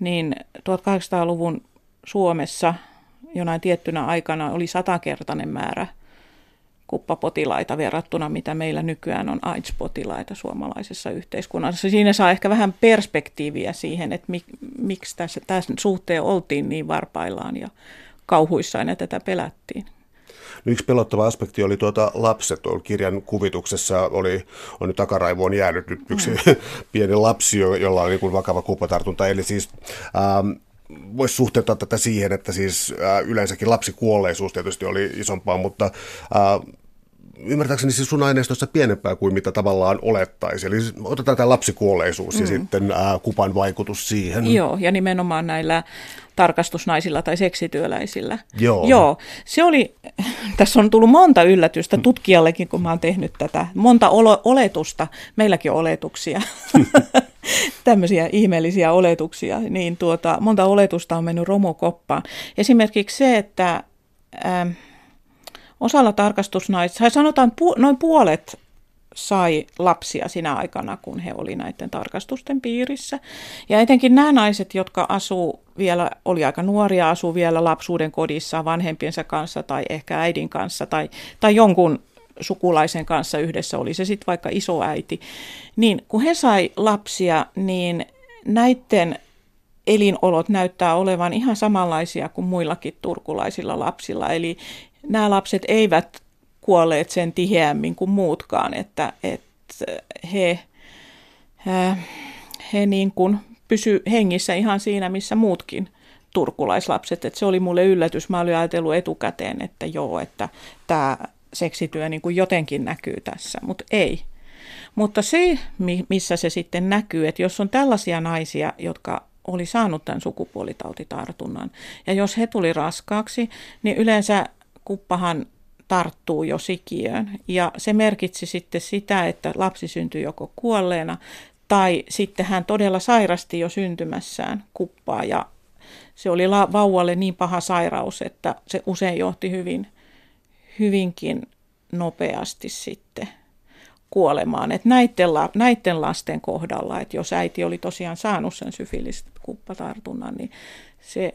niin 1800-luvun Suomessa jonain tiettynä aikana oli satakertainen määrä – kuppapotilaita verrattuna, mitä meillä nykyään on AIDS-potilaita suomalaisessa yhteiskunnassa. Siinä saa ehkä vähän perspektiiviä siihen, että mik, miksi tässä, tässä suhteen oltiin niin varpaillaan ja kauhuissaan ja tätä pelättiin. No yksi pelottava aspekti oli tuota lapset. Tuolla kirjan kuvituksessa oli, on nyt takaraivoon jäänyt nyt yksi mm. *laughs* pieni lapsi, jolla oli niin vakava kuppatartunta. Eli siis ähm, voisi suhteuttaa tätä siihen, että siis äh, yleensäkin lapsikuolleisuus tietysti oli isompaa, mutta äh, ymmärtääkseni siis sun aineistossa pienempää kuin mitä tavallaan olettaisi. Eli siis otetaan tämä lapsikuolleisuus mm. ja sitten ää, kupan vaikutus siihen. Joo, ja nimenomaan näillä tarkastusnaisilla tai seksityöläisillä. Joo. Joo. Se oli, *laughs* tässä on tullut monta yllätystä tutkijallekin, kun mä oon tehnyt tätä. Monta oletusta, meilläkin on oletuksia, *laughs* tämmöisiä ihmeellisiä oletuksia. Niin tuota, monta oletusta on mennyt romukoppaan. Esimerkiksi se, että... Ähm, osalla tarkastusnaisista, tai sanotaan pu, noin puolet sai lapsia sinä aikana, kun he oli näiden tarkastusten piirissä. Ja etenkin nämä naiset, jotka asuu vielä, oli aika nuoria, asuu vielä lapsuuden kodissa vanhempiensa kanssa tai ehkä äidin kanssa tai, tai jonkun sukulaisen kanssa yhdessä, oli se sitten vaikka isoäiti, niin kun he sai lapsia, niin näiden elinolot näyttää olevan ihan samanlaisia kuin muillakin turkulaisilla lapsilla. Eli nämä lapset eivät kuolleet sen tiheämmin kuin muutkaan, että, että he, äh, he niin kuin pysy hengissä ihan siinä, missä muutkin turkulaislapset. Että se oli mulle yllätys. Mä olin ajatellut etukäteen, että joo, että tämä seksityö niin kuin jotenkin näkyy tässä, mutta ei. Mutta se, missä se sitten näkyy, että jos on tällaisia naisia, jotka oli saanut tämän sukupuolitautitartunnan, ja jos he tuli raskaaksi, niin yleensä kuppahan tarttuu jo sikiöön. Ja se merkitsi sitten sitä, että lapsi syntyi joko kuolleena tai sitten hän todella sairasti jo syntymässään kuppaa ja se oli vauvalle niin paha sairaus, että se usein johti hyvin, hyvinkin nopeasti sitten kuolemaan. Että näiden, näiden lasten kohdalla, että jos äiti oli tosiaan saanut sen syfilis-kuppatartunnan, niin se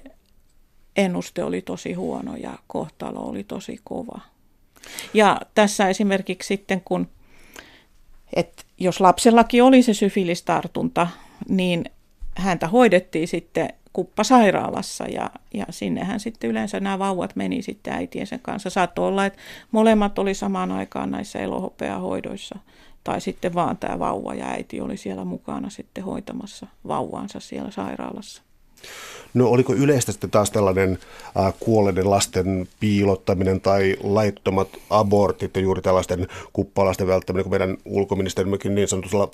ennuste oli tosi huono ja kohtalo oli tosi kova. Ja tässä esimerkiksi sitten, kun että jos lapsellakin oli se syfilistartunta, niin häntä hoidettiin sitten kuppasairaalassa ja, ja sinnehän sitten yleensä nämä vauvat meni sitten äitiensä kanssa. Saattoi olla, että molemmat oli samaan aikaan näissä elohopeahoidoissa tai sitten vaan tämä vauva ja äiti oli siellä mukana sitten hoitamassa vauvaansa siellä sairaalassa. No oliko yleistä sitten taas tällainen äh, kuolleiden lasten piilottaminen tai laittomat abortit ja juuri tällaisten kuppalaisten välttäminen, kun meidän ulkoministeriömmekin niin sanotulla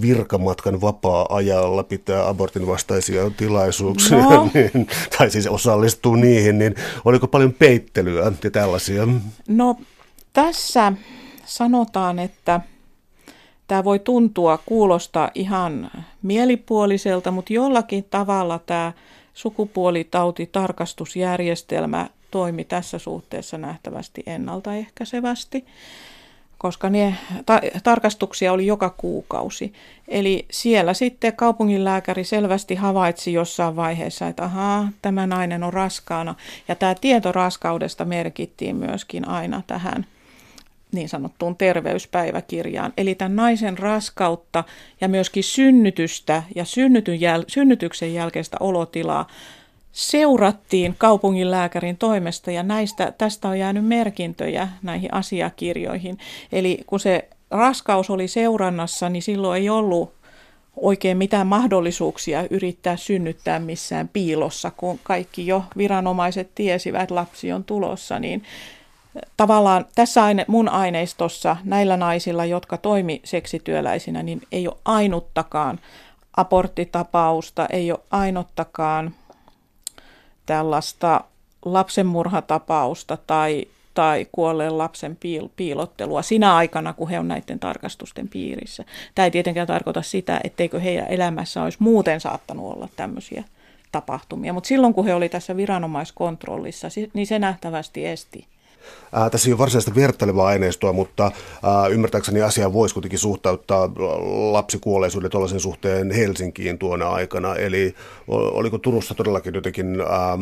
virkamatkan vapaa-ajalla pitää abortin vastaisia tilaisuuksia, no. *laughs* niin, tai siis osallistuu niihin, niin oliko paljon peittelyä ja tällaisia? No tässä sanotaan, että Tämä voi tuntua, kuulostaa ihan mielipuoliselta, mutta jollakin tavalla tämä sukupuolitautitarkastusjärjestelmä toimi tässä suhteessa nähtävästi ennaltaehkäisevästi, koska ne ta- tarkastuksia oli joka kuukausi. Eli siellä sitten kaupunginlääkäri selvästi havaitsi jossain vaiheessa, että ahaa, tämä nainen on raskaana. Ja tämä tieto raskaudesta merkittiin myöskin aina tähän niin sanottuun terveyspäiväkirjaan. Eli tämän naisen raskautta ja myöskin synnytystä ja jäl- synnytyksen jälkeistä olotilaa seurattiin kaupungin lääkärin toimesta ja näistä, tästä on jäänyt merkintöjä näihin asiakirjoihin. Eli kun se raskaus oli seurannassa, niin silloin ei ollut oikein mitään mahdollisuuksia yrittää synnyttää missään piilossa, kun kaikki jo viranomaiset tiesivät, että lapsi on tulossa, niin tavallaan tässä aine, mun aineistossa näillä naisilla, jotka toimi seksityöläisinä, niin ei ole ainuttakaan aborttitapausta, ei ole ainuttakaan tällaista lapsenmurhatapausta tai, tai kuolleen lapsen piil, piilottelua sinä aikana, kun he on näiden tarkastusten piirissä. Tämä ei tietenkään tarkoita sitä, etteikö heidän elämässä olisi muuten saattanut olla tämmöisiä tapahtumia, mutta silloin kun he oli tässä viranomaiskontrollissa, niin se nähtävästi esti Ää, tässä ei ole varsinaista vertailevaa aineistoa, mutta ää, ymmärtääkseni asiaa voisi kuitenkin suhtauttaa lapsikuolleisuuden tuollaisen suhteen Helsinkiin tuona aikana. Eli oliko Turussa todellakin jotenkin ää,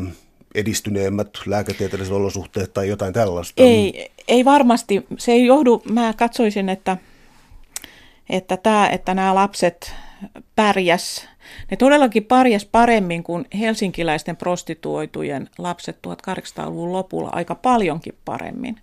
edistyneemmät lääketieteelliset olosuhteet tai jotain tällaista? Ei, ei varmasti. Se ei johdu, mä katsoisin, että, että, tämä, että nämä lapset pärjäs ne todellakin parjas paremmin kuin helsinkiläisten prostituoitujen lapset 1800-luvun lopulla aika paljonkin paremmin.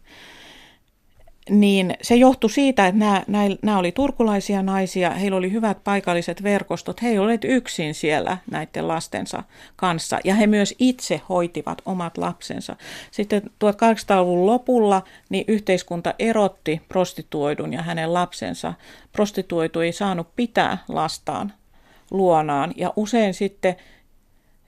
Niin se johtui siitä, että nämä, nämä, oli turkulaisia naisia, heillä oli hyvät paikalliset verkostot, he olleet yksin siellä näiden lastensa kanssa ja he myös itse hoitivat omat lapsensa. Sitten 1800-luvun lopulla niin yhteiskunta erotti prostituoidun ja hänen lapsensa. Prostituoitu ei saanut pitää lastaan luonaan. Ja usein sitten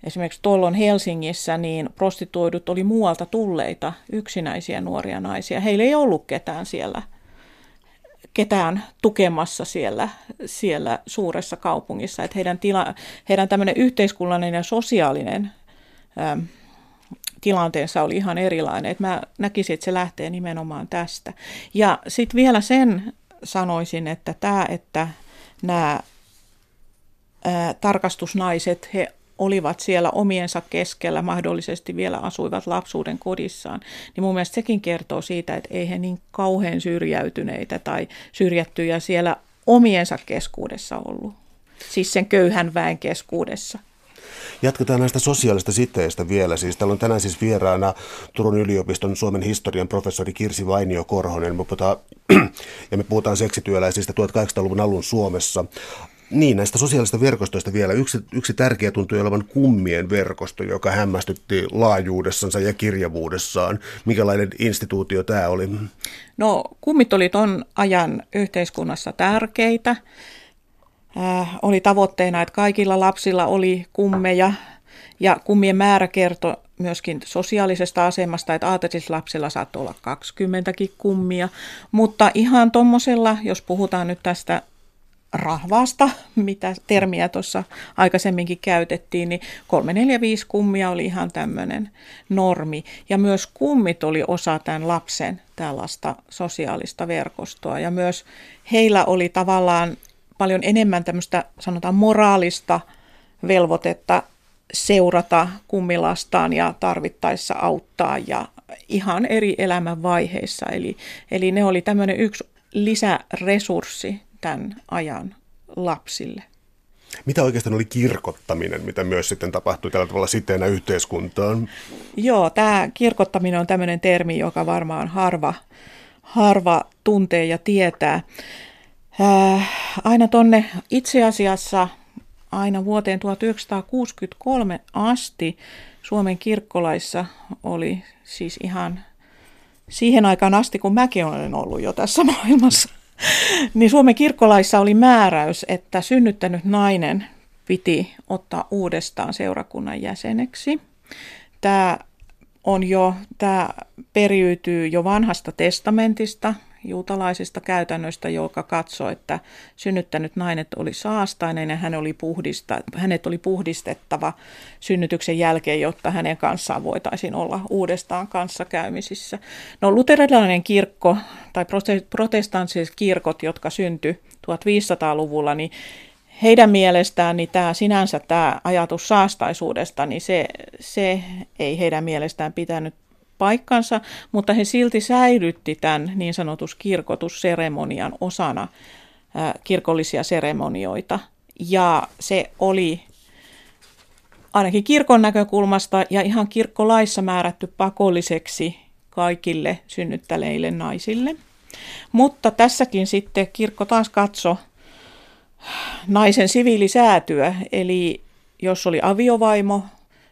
esimerkiksi tuolloin Helsingissä niin prostituoidut oli muualta tulleita yksinäisiä nuoria naisia. Heillä ei ollut ketään siellä ketään tukemassa siellä, siellä suuressa kaupungissa. Että heidän, tila, heidän tämmöinen yhteiskunnallinen ja sosiaalinen äm, tilanteensa oli ihan erilainen. Että mä näkisin, että se lähtee nimenomaan tästä. Ja sitten vielä sen sanoisin, että tämä, että nämä tarkastusnaiset, he olivat siellä omiensa keskellä, mahdollisesti vielä asuivat lapsuuden kodissaan, niin mun mielestä sekin kertoo siitä, että ei he niin kauhean syrjäytyneitä tai syrjättyjä siellä omiensa keskuudessa ollut. Siis sen köyhän väen keskuudessa. Jatketaan näistä sosiaalista siteistä vielä. Siis täällä on tänään siis vieraana Turun yliopiston Suomen historian professori Kirsi Vainio Korhonen. Me puhutaan, *clears throat* ja me puhutaan seksityöläisistä 1800-luvun alun Suomessa. Niin, näistä sosiaalista verkostoista vielä. Yksi, yksi tärkeä tuntui olevan kummien verkosto, joka hämmästytti laajuudessansa ja kirjavuudessaan. Mikälainen instituutio tämä oli? No, kummit oli ton ajan yhteiskunnassa tärkeitä. Äh, oli tavoitteena, että kaikilla lapsilla oli kummeja ja kummien määrä kertoi myöskin sosiaalisesta asemasta, että aatelislapsilla saattoi olla 20 kummia, mutta ihan tuommoisella, jos puhutaan nyt tästä rahvaasta, mitä termiä tuossa aikaisemminkin käytettiin, niin 345 kummia oli ihan tämmöinen normi. Ja myös kummit oli osa tämän lapsen tällaista sosiaalista verkostoa. Ja myös heillä oli tavallaan paljon enemmän tämmöistä sanotaan moraalista velvoitetta seurata kummilastaan ja tarvittaessa auttaa ja ihan eri elämänvaiheissa. Eli, eli ne oli tämmöinen yksi lisäresurssi tämän ajan lapsille. Mitä oikeastaan oli kirkottaminen, mitä myös sitten tapahtui tällä tavalla siteenä yhteiskuntaan? Joo, tämä kirkottaminen on tämmöinen termi, joka varmaan harva, harva tuntee ja tietää. Äh, aina tonne itse asiassa aina vuoteen 1963 asti Suomen kirkkolaissa oli siis ihan siihen aikaan asti, kun mäkin olen ollut jo tässä maailmassa, *laughs* niin Suomen kirkkolaissa oli määräys, että synnyttänyt nainen piti ottaa uudestaan seurakunnan jäseneksi. Tämä on jo, tämä periytyy jo vanhasta testamentista, juutalaisista käytännöistä, joka katsoi, että synnyttänyt nainen oli saastainen ja hän oli puhdista, hänet oli puhdistettava synnytyksen jälkeen, jotta hänen kanssaan voitaisiin olla uudestaan kanssakäymisissä. No luterilainen kirkko tai protestanttiset kirkot, jotka syntyi 1500-luvulla, niin heidän mielestään niin tämä sinänsä tämä ajatus saastaisuudesta, niin se, se ei heidän mielestään pitänyt paikkansa, mutta he silti säilytti tämän niin sanotus kirkotusseremonian osana kirkollisia seremonioita. Ja se oli ainakin kirkon näkökulmasta ja ihan kirkkolaissa määrätty pakolliseksi kaikille synnyttäleille naisille. Mutta tässäkin sitten kirkko taas katso naisen siviilisäätyä, eli jos oli aviovaimo,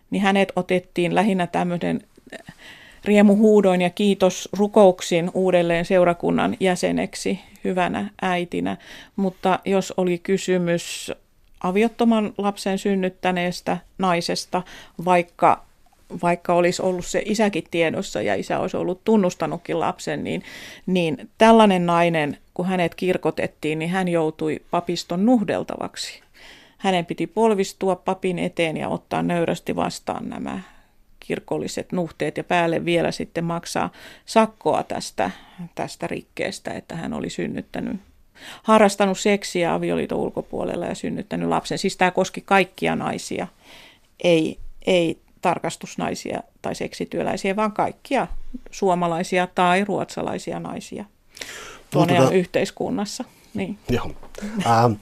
niin hänet otettiin lähinnä tämmöinen riemuhuudoin ja kiitos rukouksin uudelleen seurakunnan jäseneksi hyvänä äitinä. Mutta jos oli kysymys aviottoman lapsen synnyttäneestä naisesta, vaikka, vaikka olisi ollut se isäkin tiedossa ja isä olisi ollut tunnustanutkin lapsen, niin, niin tällainen nainen, kun hänet kirkotettiin, niin hän joutui papiston nuhdeltavaksi. Hänen piti polvistua papin eteen ja ottaa nöyrästi vastaan nämä kirkolliset nuhteet ja päälle vielä sitten maksaa sakkoa tästä, tästä rikkeestä, että hän oli synnyttänyt, harrastanut seksiä avioliiton ulkopuolella ja synnyttänyt lapsen. Siis tämä koski kaikkia naisia, ei, ei tarkastusnaisia tai seksityöläisiä, vaan kaikkia suomalaisia tai ruotsalaisia naisia tuonne yhteiskunnassa. Niin. Joo. Ähm,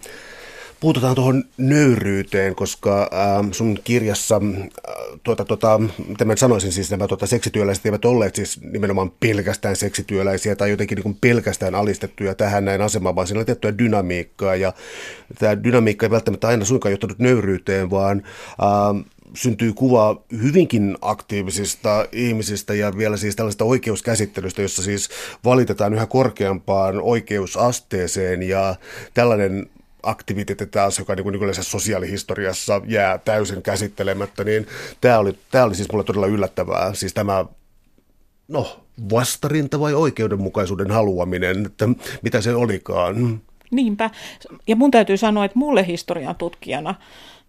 puututaan tuohon nöyryyteen, koska äh, sun kirjassa, äh, tuota, tuota, mitä mä sanoisin, siis nämä tuota, seksityöläiset eivät olleet siis nimenomaan pelkästään seksityöläisiä tai jotenkin niin kuin pelkästään alistettuja tähän näin asemaan, vaan siinä oli tiettyä dynamiikkaa ja tämä dynamiikka ei välttämättä aina suinkaan johtanut nöyryyteen, vaan äh, syntyy kuva hyvinkin aktiivisista ihmisistä ja vielä siis tällaista oikeuskäsittelystä, jossa siis valitetaan yhä korkeampaan oikeusasteeseen ja tällainen aktiviteetti taas, joka niin kuin sosiaalihistoriassa jää täysin käsittelemättä, niin tämä oli, tämä oli siis mulle todella yllättävää. Siis tämä, no, vastarinta vai oikeudenmukaisuuden haluaminen, että mitä se olikaan. Niinpä. Ja mun täytyy sanoa, että mulle historian tutkijana,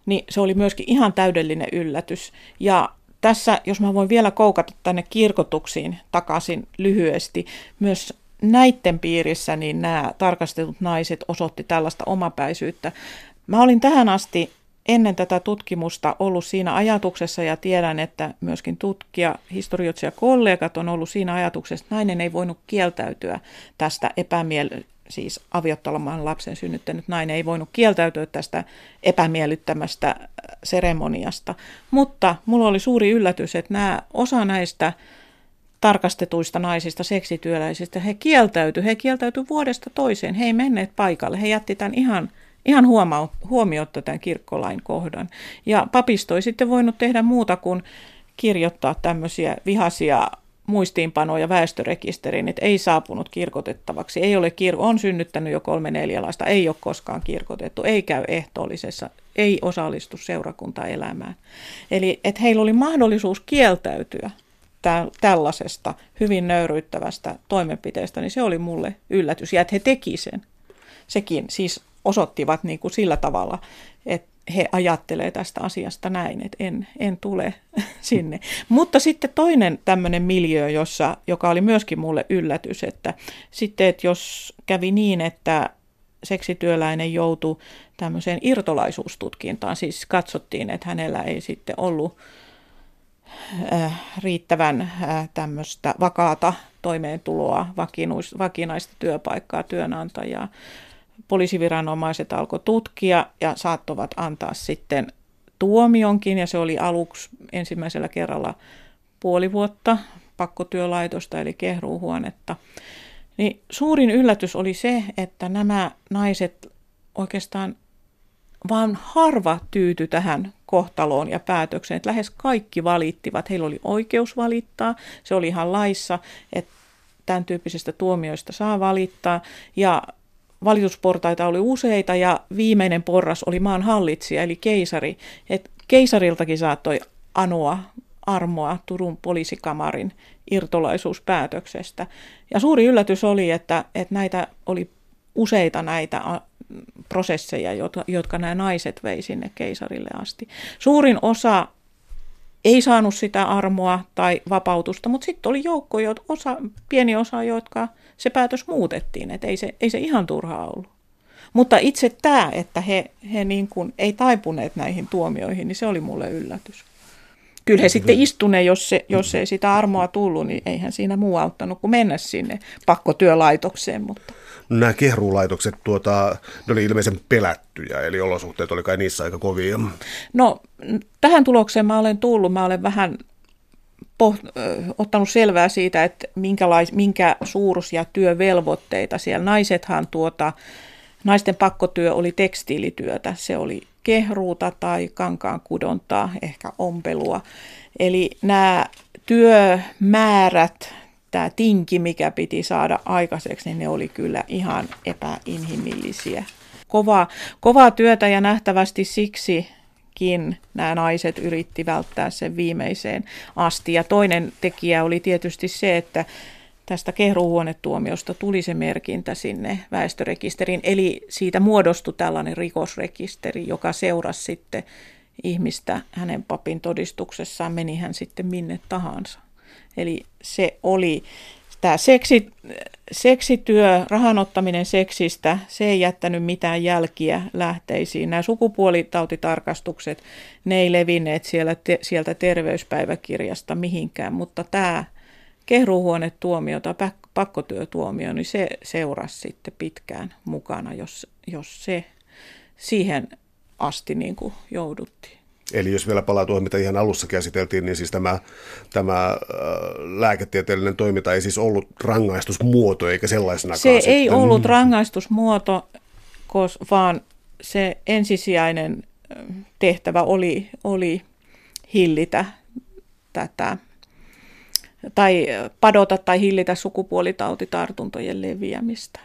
niin se oli myöskin ihan täydellinen yllätys. Ja tässä, jos mä voin vielä koukata tänne kirkotuksiin takaisin lyhyesti, myös näiden piirissä niin nämä tarkastetut naiset osoitti tällaista omapäisyyttä. Mä olin tähän asti ennen tätä tutkimusta ollut siinä ajatuksessa ja tiedän, että myöskin tutkija, historioitsija kollegat on ollut siinä ajatuksessa, että nainen ei voinut kieltäytyä tästä epämiel siis aviottelemaan lapsen synnyttänyt nainen ei voinut kieltäytyä tästä epämiellyttämästä seremoniasta. Mutta mulla oli suuri yllätys, että nämä, osa näistä tarkastetuista naisista, seksityöläisistä, he kieltäytyi, he kieltäytyi vuodesta toiseen, he ei menneet paikalle, he jätti tämän ihan, ihan huomiotta tämän kirkkolain kohdan. Ja papisto ei sitten voinut tehdä muuta kuin kirjoittaa tämmöisiä vihaisia muistiinpanoja väestörekisteriin, että ei saapunut kirkotettavaksi, ei ole kir- on synnyttänyt jo kolme neljä lasta, ei ole koskaan kirkotettu, ei käy ehtoollisessa, ei osallistu seurakuntaelämään. Eli että heillä oli mahdollisuus kieltäytyä tällaisesta hyvin nöyryyttävästä toimenpiteestä, niin se oli mulle yllätys. Ja että he teki sen. Sekin, siis osoittivat niin kuin sillä tavalla, että he ajattelee tästä asiasta näin, että en, en tule *laughs* sinne. Mutta sitten toinen tämmöinen miljö, jossa, joka oli myöskin mulle yllätys, että sitten, että jos kävi niin, että seksityöläinen joutui tämmöiseen irtolaisuustutkintaan, siis katsottiin, että hänellä ei sitten ollut riittävän äh, tämmöistä vakaata toimeentuloa, vakinaista työpaikkaa, työnantajaa, poliisiviranomaiset alkoi tutkia ja saattovat antaa sitten tuomionkin, ja se oli aluksi ensimmäisellä kerralla puoli vuotta pakkotyölaitosta eli kehruuhuonetta. Niin suurin yllätys oli se, että nämä naiset oikeastaan vaan harva tyyty tähän kohtaloon ja päätökseen, että lähes kaikki valittivat. Heillä oli oikeus valittaa, se oli ihan laissa, että tämän tyyppisistä tuomioista saa valittaa. Ja valitusportaita oli useita ja viimeinen porras oli maan hallitsija eli keisari. Et keisariltakin saattoi anoa armoa Turun poliisikamarin irtolaisuuspäätöksestä. Ja suuri yllätys oli, että, että näitä oli useita näitä prosesseja, jotka, jotka nämä naiset vei sinne keisarille asti. Suurin osa ei saanut sitä armoa tai vapautusta, mutta sitten oli joukko, osa, pieni osa, jotka se päätös muutettiin, että ei se, ei se ihan turha ollut. Mutta itse tämä, että he, he niin kuin ei taipuneet näihin tuomioihin, niin se oli mulle yllätys. Kyllä he sitten istuneet, jos, se, jos ei sitä armoa tullut, niin eihän siinä muu auttanut kuin mennä sinne pakkotyölaitokseen. Mutta. Nämä kehruulaitokset, tuota, ne oli ilmeisen pelättyjä, eli olosuhteet oli kai niissä aika kovia. No tähän tulokseen mä olen tullut, mä olen vähän poht, ottanut selvää siitä, että minkälais, minkä suuruisia työvelvoitteita siellä. Naisethan tuota, naisten pakkotyö oli tekstiilityötä, se oli kehruuta tai kankaan kudontaa, ehkä ompelua. Eli nämä työmäärät, tämä tinki, mikä piti saada aikaiseksi, niin ne oli kyllä ihan epäinhimillisiä. Kova, kovaa työtä ja nähtävästi siksi kuitenkin nämä naiset yritti välttää sen viimeiseen asti. Ja toinen tekijä oli tietysti se, että tästä kehruhuonetuomiosta tuli se merkintä sinne väestörekisteriin. Eli siitä muodostui tällainen rikosrekisteri, joka seurasi sitten ihmistä hänen papin todistuksessaan, meni hän sitten minne tahansa. Eli se oli tämä seksi, seksityö, rahanottaminen seksistä, se ei jättänyt mitään jälkiä lähteisiin. Nämä sukupuolitautitarkastukset, ne ei levinneet siellä te, sieltä terveyspäiväkirjasta mihinkään, mutta tämä kehruhuonetuomio tai pakkotyötuomio, niin se seurasi sitten pitkään mukana, jos, jos se siihen asti niin kuin jouduttiin. Eli jos vielä palaa tuohon, mitä ihan alussa käsiteltiin, niin siis tämä, tämä äh, lääketieteellinen toiminta ei siis ollut rangaistusmuoto eikä sellaisena. Se sitten. ei ollut rangaistusmuoto, vaan se ensisijainen tehtävä oli, oli hillitä tätä tai padota tai hillitä sukupuolitautitartuntojen leviämistä.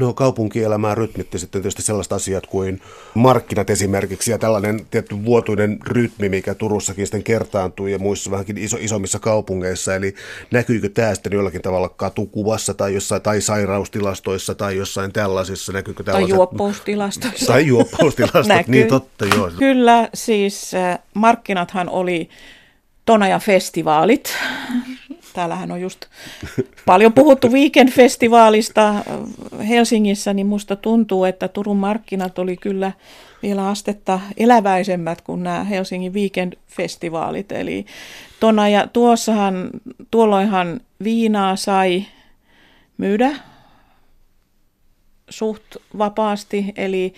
No kaupunkielämää rytmitti sitten tietysti sellaiset asiat kuin markkinat esimerkiksi ja tällainen tietty vuotuinen rytmi, mikä Turussakin sitten kertaantuu ja muissa vähänkin iso, isommissa kaupungeissa. Eli näkyykö tämä sitten jollakin tavalla katukuvassa tai, jossain, tai sairaustilastoissa tai jossain tällaisissa? Näkyykö tai juoppoustilastoissa. Tai juoppoustilastot, *laughs* niin totta joo. Kyllä, siis äh, markkinathan oli Tonaja-festivaalit. Täällähän on just paljon puhuttu Weekend-festivaalista Helsingissä, niin musta tuntuu, että Turun markkinat oli kyllä vielä astetta eläväisemmät kuin nämä Helsingin Weekend-festivaalit. Eli Tonaja, tuossahan, tuolloinhan viinaa sai myydä suht vapaasti, eli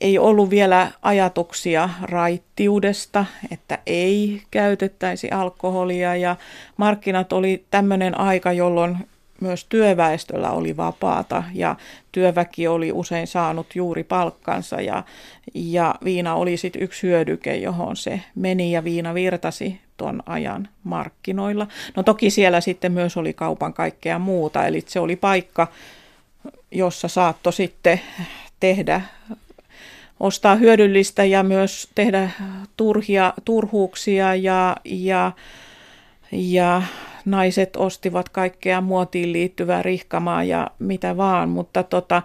ei ollut vielä ajatuksia raittiudesta, että ei käytettäisi alkoholia ja markkinat oli tämmöinen aika, jolloin myös työväestöllä oli vapaata ja työväki oli usein saanut juuri palkkansa ja, ja viina oli sitten yksi hyödyke, johon se meni ja viina virtasi tuon ajan markkinoilla. No toki siellä sitten myös oli kaupan kaikkea muuta, eli se oli paikka, jossa saattoi sitten tehdä ostaa hyödyllistä ja myös tehdä turhia, turhuuksia ja, ja, ja naiset ostivat kaikkea muotiin liittyvää rihkamaa ja mitä vaan, mutta tota,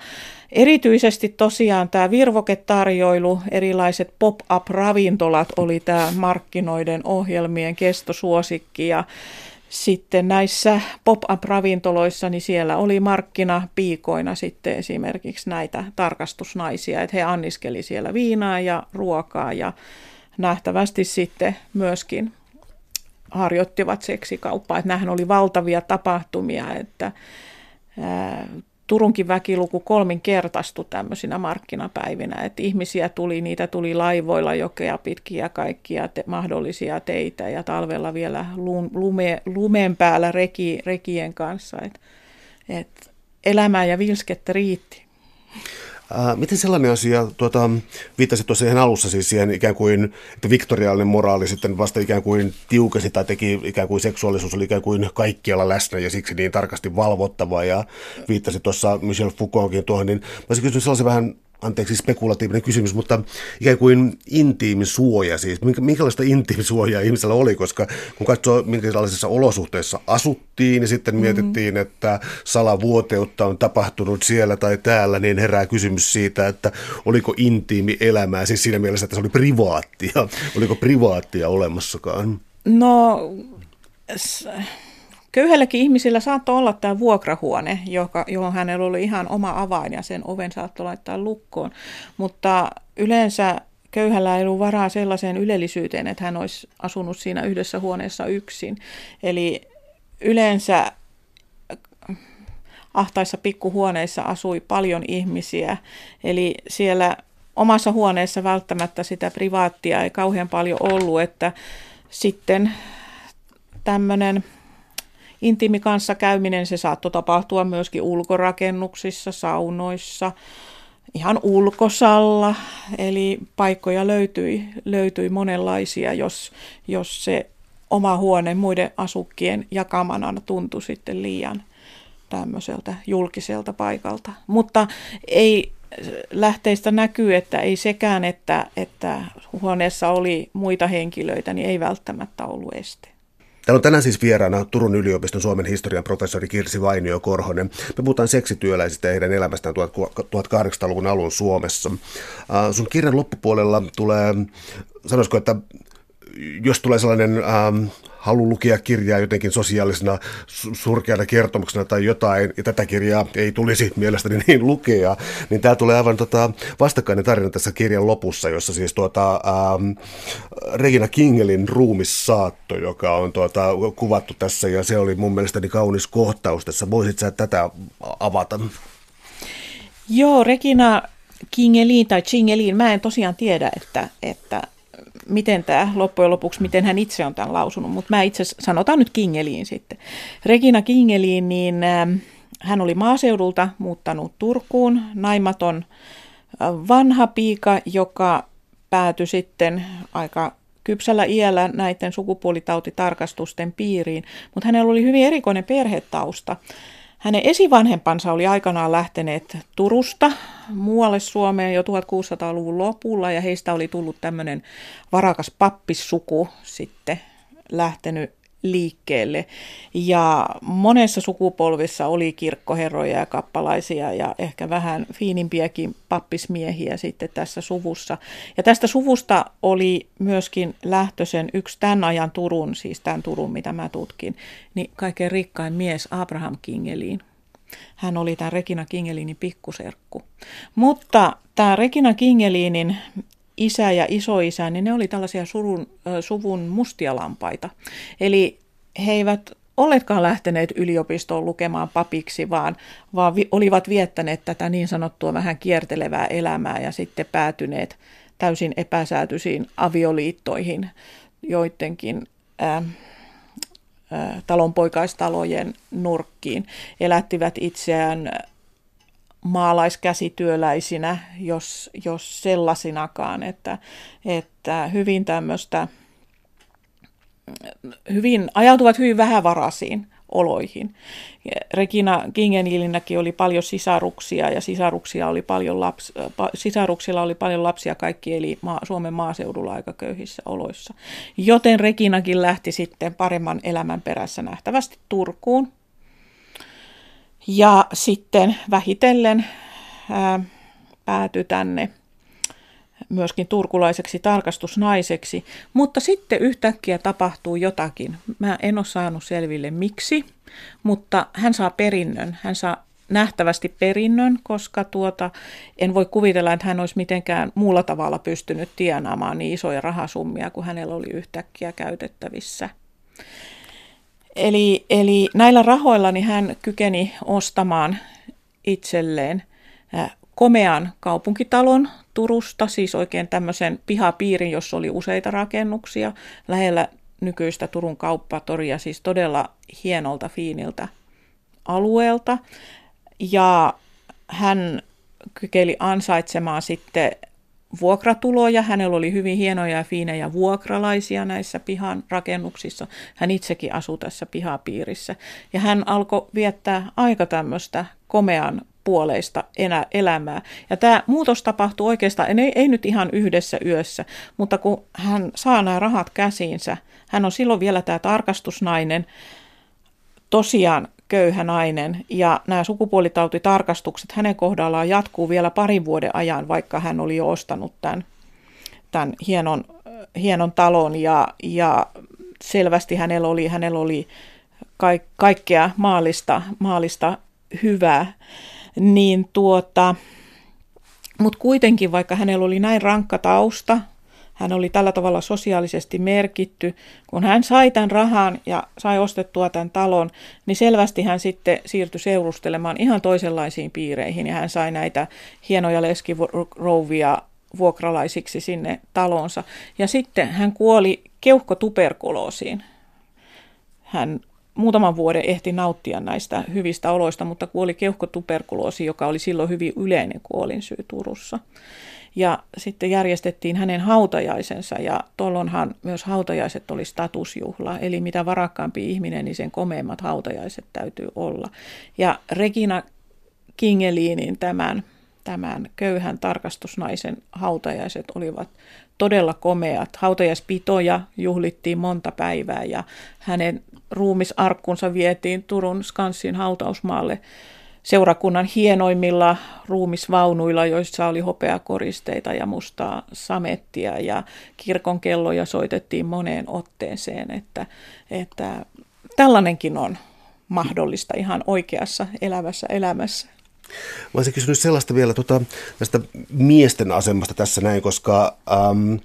erityisesti tosiaan tämä virvoketarjoilu, erilaiset pop-up-ravintolat oli tämä markkinoiden ohjelmien kestosuosikki ja sitten näissä pop-up-ravintoloissa, niin siellä oli markkinapiikoina sitten esimerkiksi näitä tarkastusnaisia, että he anniskeli siellä viinaa ja ruokaa ja nähtävästi sitten myöskin harjoittivat seksikauppaa. Että nämähän oli valtavia tapahtumia, että Turunkin väkiluku kolminkertaistui tämmöisinä markkinapäivinä, että ihmisiä tuli, niitä tuli laivoilla jokea pitkiä kaikkia te, mahdollisia teitä ja talvella vielä lume, lumen päällä reki, rekien kanssa, että et elämää ja vilskettä riitti. Ää, miten sellainen asia, tuota, viittasit tuossa ihan alussa siis siihen ikään kuin, että viktoriaalinen moraali sitten vasta ikään kuin tiukesi tai teki ikään kuin seksuaalisuus oli ikään kuin kaikkialla läsnä ja siksi niin tarkasti valvottava ja viittasit tuossa Michel Foucaultkin tuohon, niin mä olisin kysynyt sellaisen vähän anteeksi spekulatiivinen kysymys, mutta ikään kuin intiimisuoja siis. Minkälaista intiimisuojaa ihmisellä oli, koska kun katsoo, minkälaisissa olosuhteissa asuttiin ja sitten mm-hmm. mietittiin, että salavuoteutta on tapahtunut siellä tai täällä, niin herää kysymys siitä, että oliko intiimi elämää, siis siinä mielessä, että se oli privaattia. *laughs* Oliko privaattia olemassakaan? No, Köyhälläkin ihmisillä saattoi olla tämä vuokrahuone, joka, johon hänellä oli ihan oma avain ja sen oven saattoi laittaa lukkoon. Mutta yleensä köyhällä ei ollut varaa sellaiseen ylellisyyteen, että hän olisi asunut siinä yhdessä huoneessa yksin. Eli yleensä ahtaissa pikkuhuoneissa asui paljon ihmisiä, eli siellä omassa huoneessa välttämättä sitä privaattia ei kauhean paljon ollut, että sitten tämmöinen intiimi käyminen, se saattoi tapahtua myöskin ulkorakennuksissa, saunoissa, ihan ulkosalla, eli paikkoja löytyi, löytyi monenlaisia, jos, jos se oma huone muiden asukkien jakamana tuntui sitten liian tämmöiseltä julkiselta paikalta. Mutta ei lähteistä näkyy, että ei sekään, että, että huoneessa oli muita henkilöitä, niin ei välttämättä ollut este. Täällä on tänään siis vieraana Turun yliopiston Suomen historian professori Kirsi Vainio Korhonen. Me puhutaan seksityöläisistä ja heidän elämästään 1800-luvun alun Suomessa. Uh, sun kirjan loppupuolella tulee, sanoisiko, että jos tulee sellainen ähm, halu lukea kirjaa jotenkin sosiaalisena surkeana kertomuksena tai jotain, ja tätä kirjaa ei tulisi mielestäni *laughs* niin lukea, niin tämä tulee aivan tota, vastakkainen tarina tässä kirjan lopussa, jossa siis tuota, ähm, Regina Kingelin ruumissaatto, joka on tuota, kuvattu tässä, ja se oli mun mielestäni kaunis kohtaus tässä. Voisit sä tätä avata? Joo, Regina Kingelin tai Chingelin, mä en tosiaan tiedä, että, että miten tämä loppujen lopuksi, miten hän itse on tämän lausunut, mutta mä itse sanotaan nyt Kingeliin sitten. Regina Kingeliin, niin äh, hän oli maaseudulta muuttanut Turkuun, naimaton äh, vanha piika, joka päätyi sitten aika kypsällä iällä näiden sukupuolitautitarkastusten piiriin, mutta hänellä oli hyvin erikoinen perhetausta. Hänen esivanhempansa oli aikanaan lähteneet Turusta muualle Suomeen jo 1600-luvun lopulla ja heistä oli tullut tämmöinen varakas pappissuku sitten lähtenyt liikkeelle. Ja monessa sukupolvissa oli kirkkoherroja ja kappalaisia ja ehkä vähän fiinimpiäkin pappismiehiä sitten tässä suvussa. Ja tästä suvusta oli myöskin lähtöisen yksi tämän ajan Turun, siis tämän Turun, mitä mä tutkin, niin kaikkein rikkain mies Abraham Kingelin. Hän oli tämä Regina Kingelinin pikkuserkku. Mutta tämä Regina Kingelinin isä ja isoisä, niin ne oli tällaisia surun, suvun mustia lampaita. Eli he eivät olleetkaan lähteneet yliopistoon lukemaan papiksi, vaan, vaan vi, olivat viettäneet tätä niin sanottua vähän kiertelevää elämää ja sitten päätyneet täysin epäsäätyisiin avioliittoihin joidenkin ää, talonpoikaistalojen nurkkiin. Elättivät itseään maalaiskäsityöläisinä, jos, jos sellaisinakaan, että, että hyvin tämmöistä, hyvin, ajautuvat hyvin vähävaraisiin oloihin. Regina Kingenillinäkin oli paljon sisaruksia ja sisaruksia oli paljon laps, sisaruksilla oli paljon lapsia kaikki eli maa, Suomen maaseudulla aika köyhissä oloissa. Joten Reginakin lähti sitten paremman elämän perässä nähtävästi Turkuun. Ja sitten vähitellen ää, päätyi tänne myöskin turkulaiseksi tarkastusnaiseksi, mutta sitten yhtäkkiä tapahtuu jotakin. Mä en ole saanut selville miksi, mutta hän saa perinnön. Hän saa nähtävästi perinnön, koska tuota, en voi kuvitella, että hän olisi mitenkään muulla tavalla pystynyt tienaamaan niin isoja rahasummia kuin hänellä oli yhtäkkiä käytettävissä. Eli, eli näillä rahoilla niin hän kykeni ostamaan itselleen komean kaupunkitalon Turusta, siis oikein tämmöisen pihapiirin, jossa oli useita rakennuksia lähellä nykyistä Turun kauppatoria, siis todella hienolta, fiiniltä alueelta. Ja hän kykeli ansaitsemaan sitten vuokratuloja. Hänellä oli hyvin hienoja ja fiinejä vuokralaisia näissä pihan rakennuksissa. Hän itsekin asui tässä pihapiirissä. Ja hän alkoi viettää aika tämmöistä komean puoleista enää elämää. Ja tämä muutos tapahtuu oikeastaan, ei, ei nyt ihan yhdessä yössä, mutta kun hän saa nämä rahat käsiinsä, hän on silloin vielä tämä tarkastusnainen, tosiaan köyhä nainen, ja nämä sukupuolitautitarkastukset hänen kohdallaan jatkuu vielä parin vuoden ajan, vaikka hän oli jo ostanut tämän, tämän hienon, hienon talon, ja, ja selvästi hänellä oli, hänellä oli kaikkea maallista, maallista hyvää. Niin tuota, mutta kuitenkin, vaikka hänellä oli näin rankka tausta, hän oli tällä tavalla sosiaalisesti merkitty. Kun hän sai tämän rahan ja sai ostettua tämän talon, niin selvästi hän sitten siirtyi seurustelemaan ihan toisenlaisiin piireihin ja hän sai näitä hienoja leskirouvia vuokralaisiksi sinne talonsa. Ja sitten hän kuoli keuhkotuberkuloosiin. Hän muutaman vuoden ehti nauttia näistä hyvistä oloista, mutta kuoli keuhkotuberkuloosi, joka oli silloin hyvin yleinen kuolinsyy Turussa. Ja sitten järjestettiin hänen hautajaisensa ja tuolloinhan myös hautajaiset oli statusjuhla, eli mitä varakkaampi ihminen, niin sen komeimmat hautajaiset täytyy olla. Ja Regina Kingelinin tämän, tämän köyhän tarkastusnaisen hautajaiset olivat todella komeat. Hautajaispitoja juhlittiin monta päivää ja hänen ruumisarkkunsa vietiin Turun Skanssin hautausmaalle seurakunnan hienoimmilla ruumisvaunuilla, joissa oli hopeakoristeita ja mustaa samettia ja kirkon kelloja soitettiin moneen otteeseen, että, että tällainenkin on mahdollista ihan oikeassa elävässä elämässä. Mä olisin kysynyt sellaista vielä tuota, tästä miesten asemasta tässä näin, koska ähm,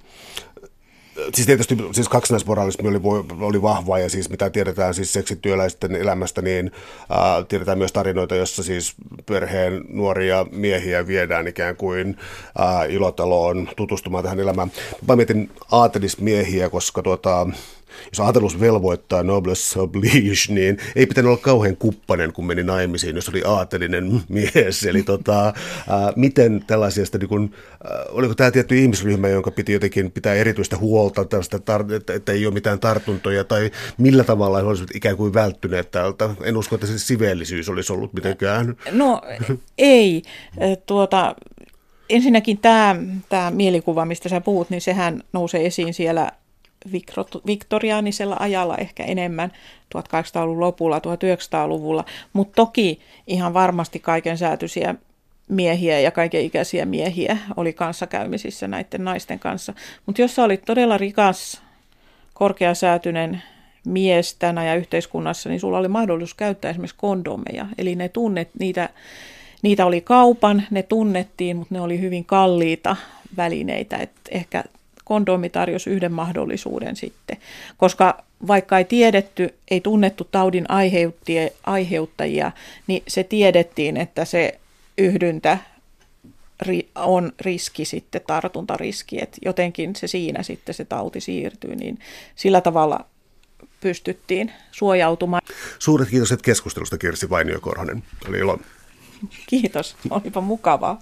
siis tietysti siis kaksinaismoralismi oli, oli vahva ja siis mitä tiedetään siis seksityöläisten elämästä, niin ää, tiedetään myös tarinoita, jossa siis perheen nuoria miehiä viedään ikään kuin ää, ilotaloon tutustumaan tähän elämään. Mä mietin aatelismiehiä, koska tuota, jos aatelus velvoittaa noblesse oblige, niin ei pitänyt olla kauhean kuppanen, kun meni naimisiin, jos oli aatelinen mies. Eli tota, ää, miten tällaisesta, niin kun, ää, oliko tämä tietty ihmisryhmä, jonka piti jotenkin pitää erityistä huolta, tästä, että, että ei ole mitään tartuntoja, tai millä tavalla he olisivat ikään kuin välttyneet täältä? En usko, että se siveellisyys olisi ollut mitenkään. No ei. Tuota, ensinnäkin tämä, tämä mielikuva, mistä sä puhut, niin sehän nousee esiin siellä viktoriaanisella ajalla ehkä enemmän 1800-luvun lopulla, 1900-luvulla, mutta toki ihan varmasti kaiken säätyisiä miehiä ja kaiken ikäisiä miehiä oli kanssakäymisissä näiden naisten kanssa. Mutta jos sä olit todella rikas, korkeasäätyinen mies tänä ja yhteiskunnassa, niin sulla oli mahdollisuus käyttää esimerkiksi kondomeja. Eli ne tunnet, niitä, niitä oli kaupan, ne tunnettiin, mutta ne oli hyvin kalliita välineitä. Et ehkä kondomi tarjosi yhden mahdollisuuden sitten, koska vaikka ei tiedetty, ei tunnettu taudin aiheuttajia, niin se tiedettiin, että se yhdyntä on riski sitten, tartuntariski, että jotenkin se siinä sitten se tauti siirtyy, niin sillä tavalla pystyttiin suojautumaan. Suuret kiitokset keskustelusta Kirsi Vainio-Korhonen. Oli ilo. Kiitos, olipa mukavaa.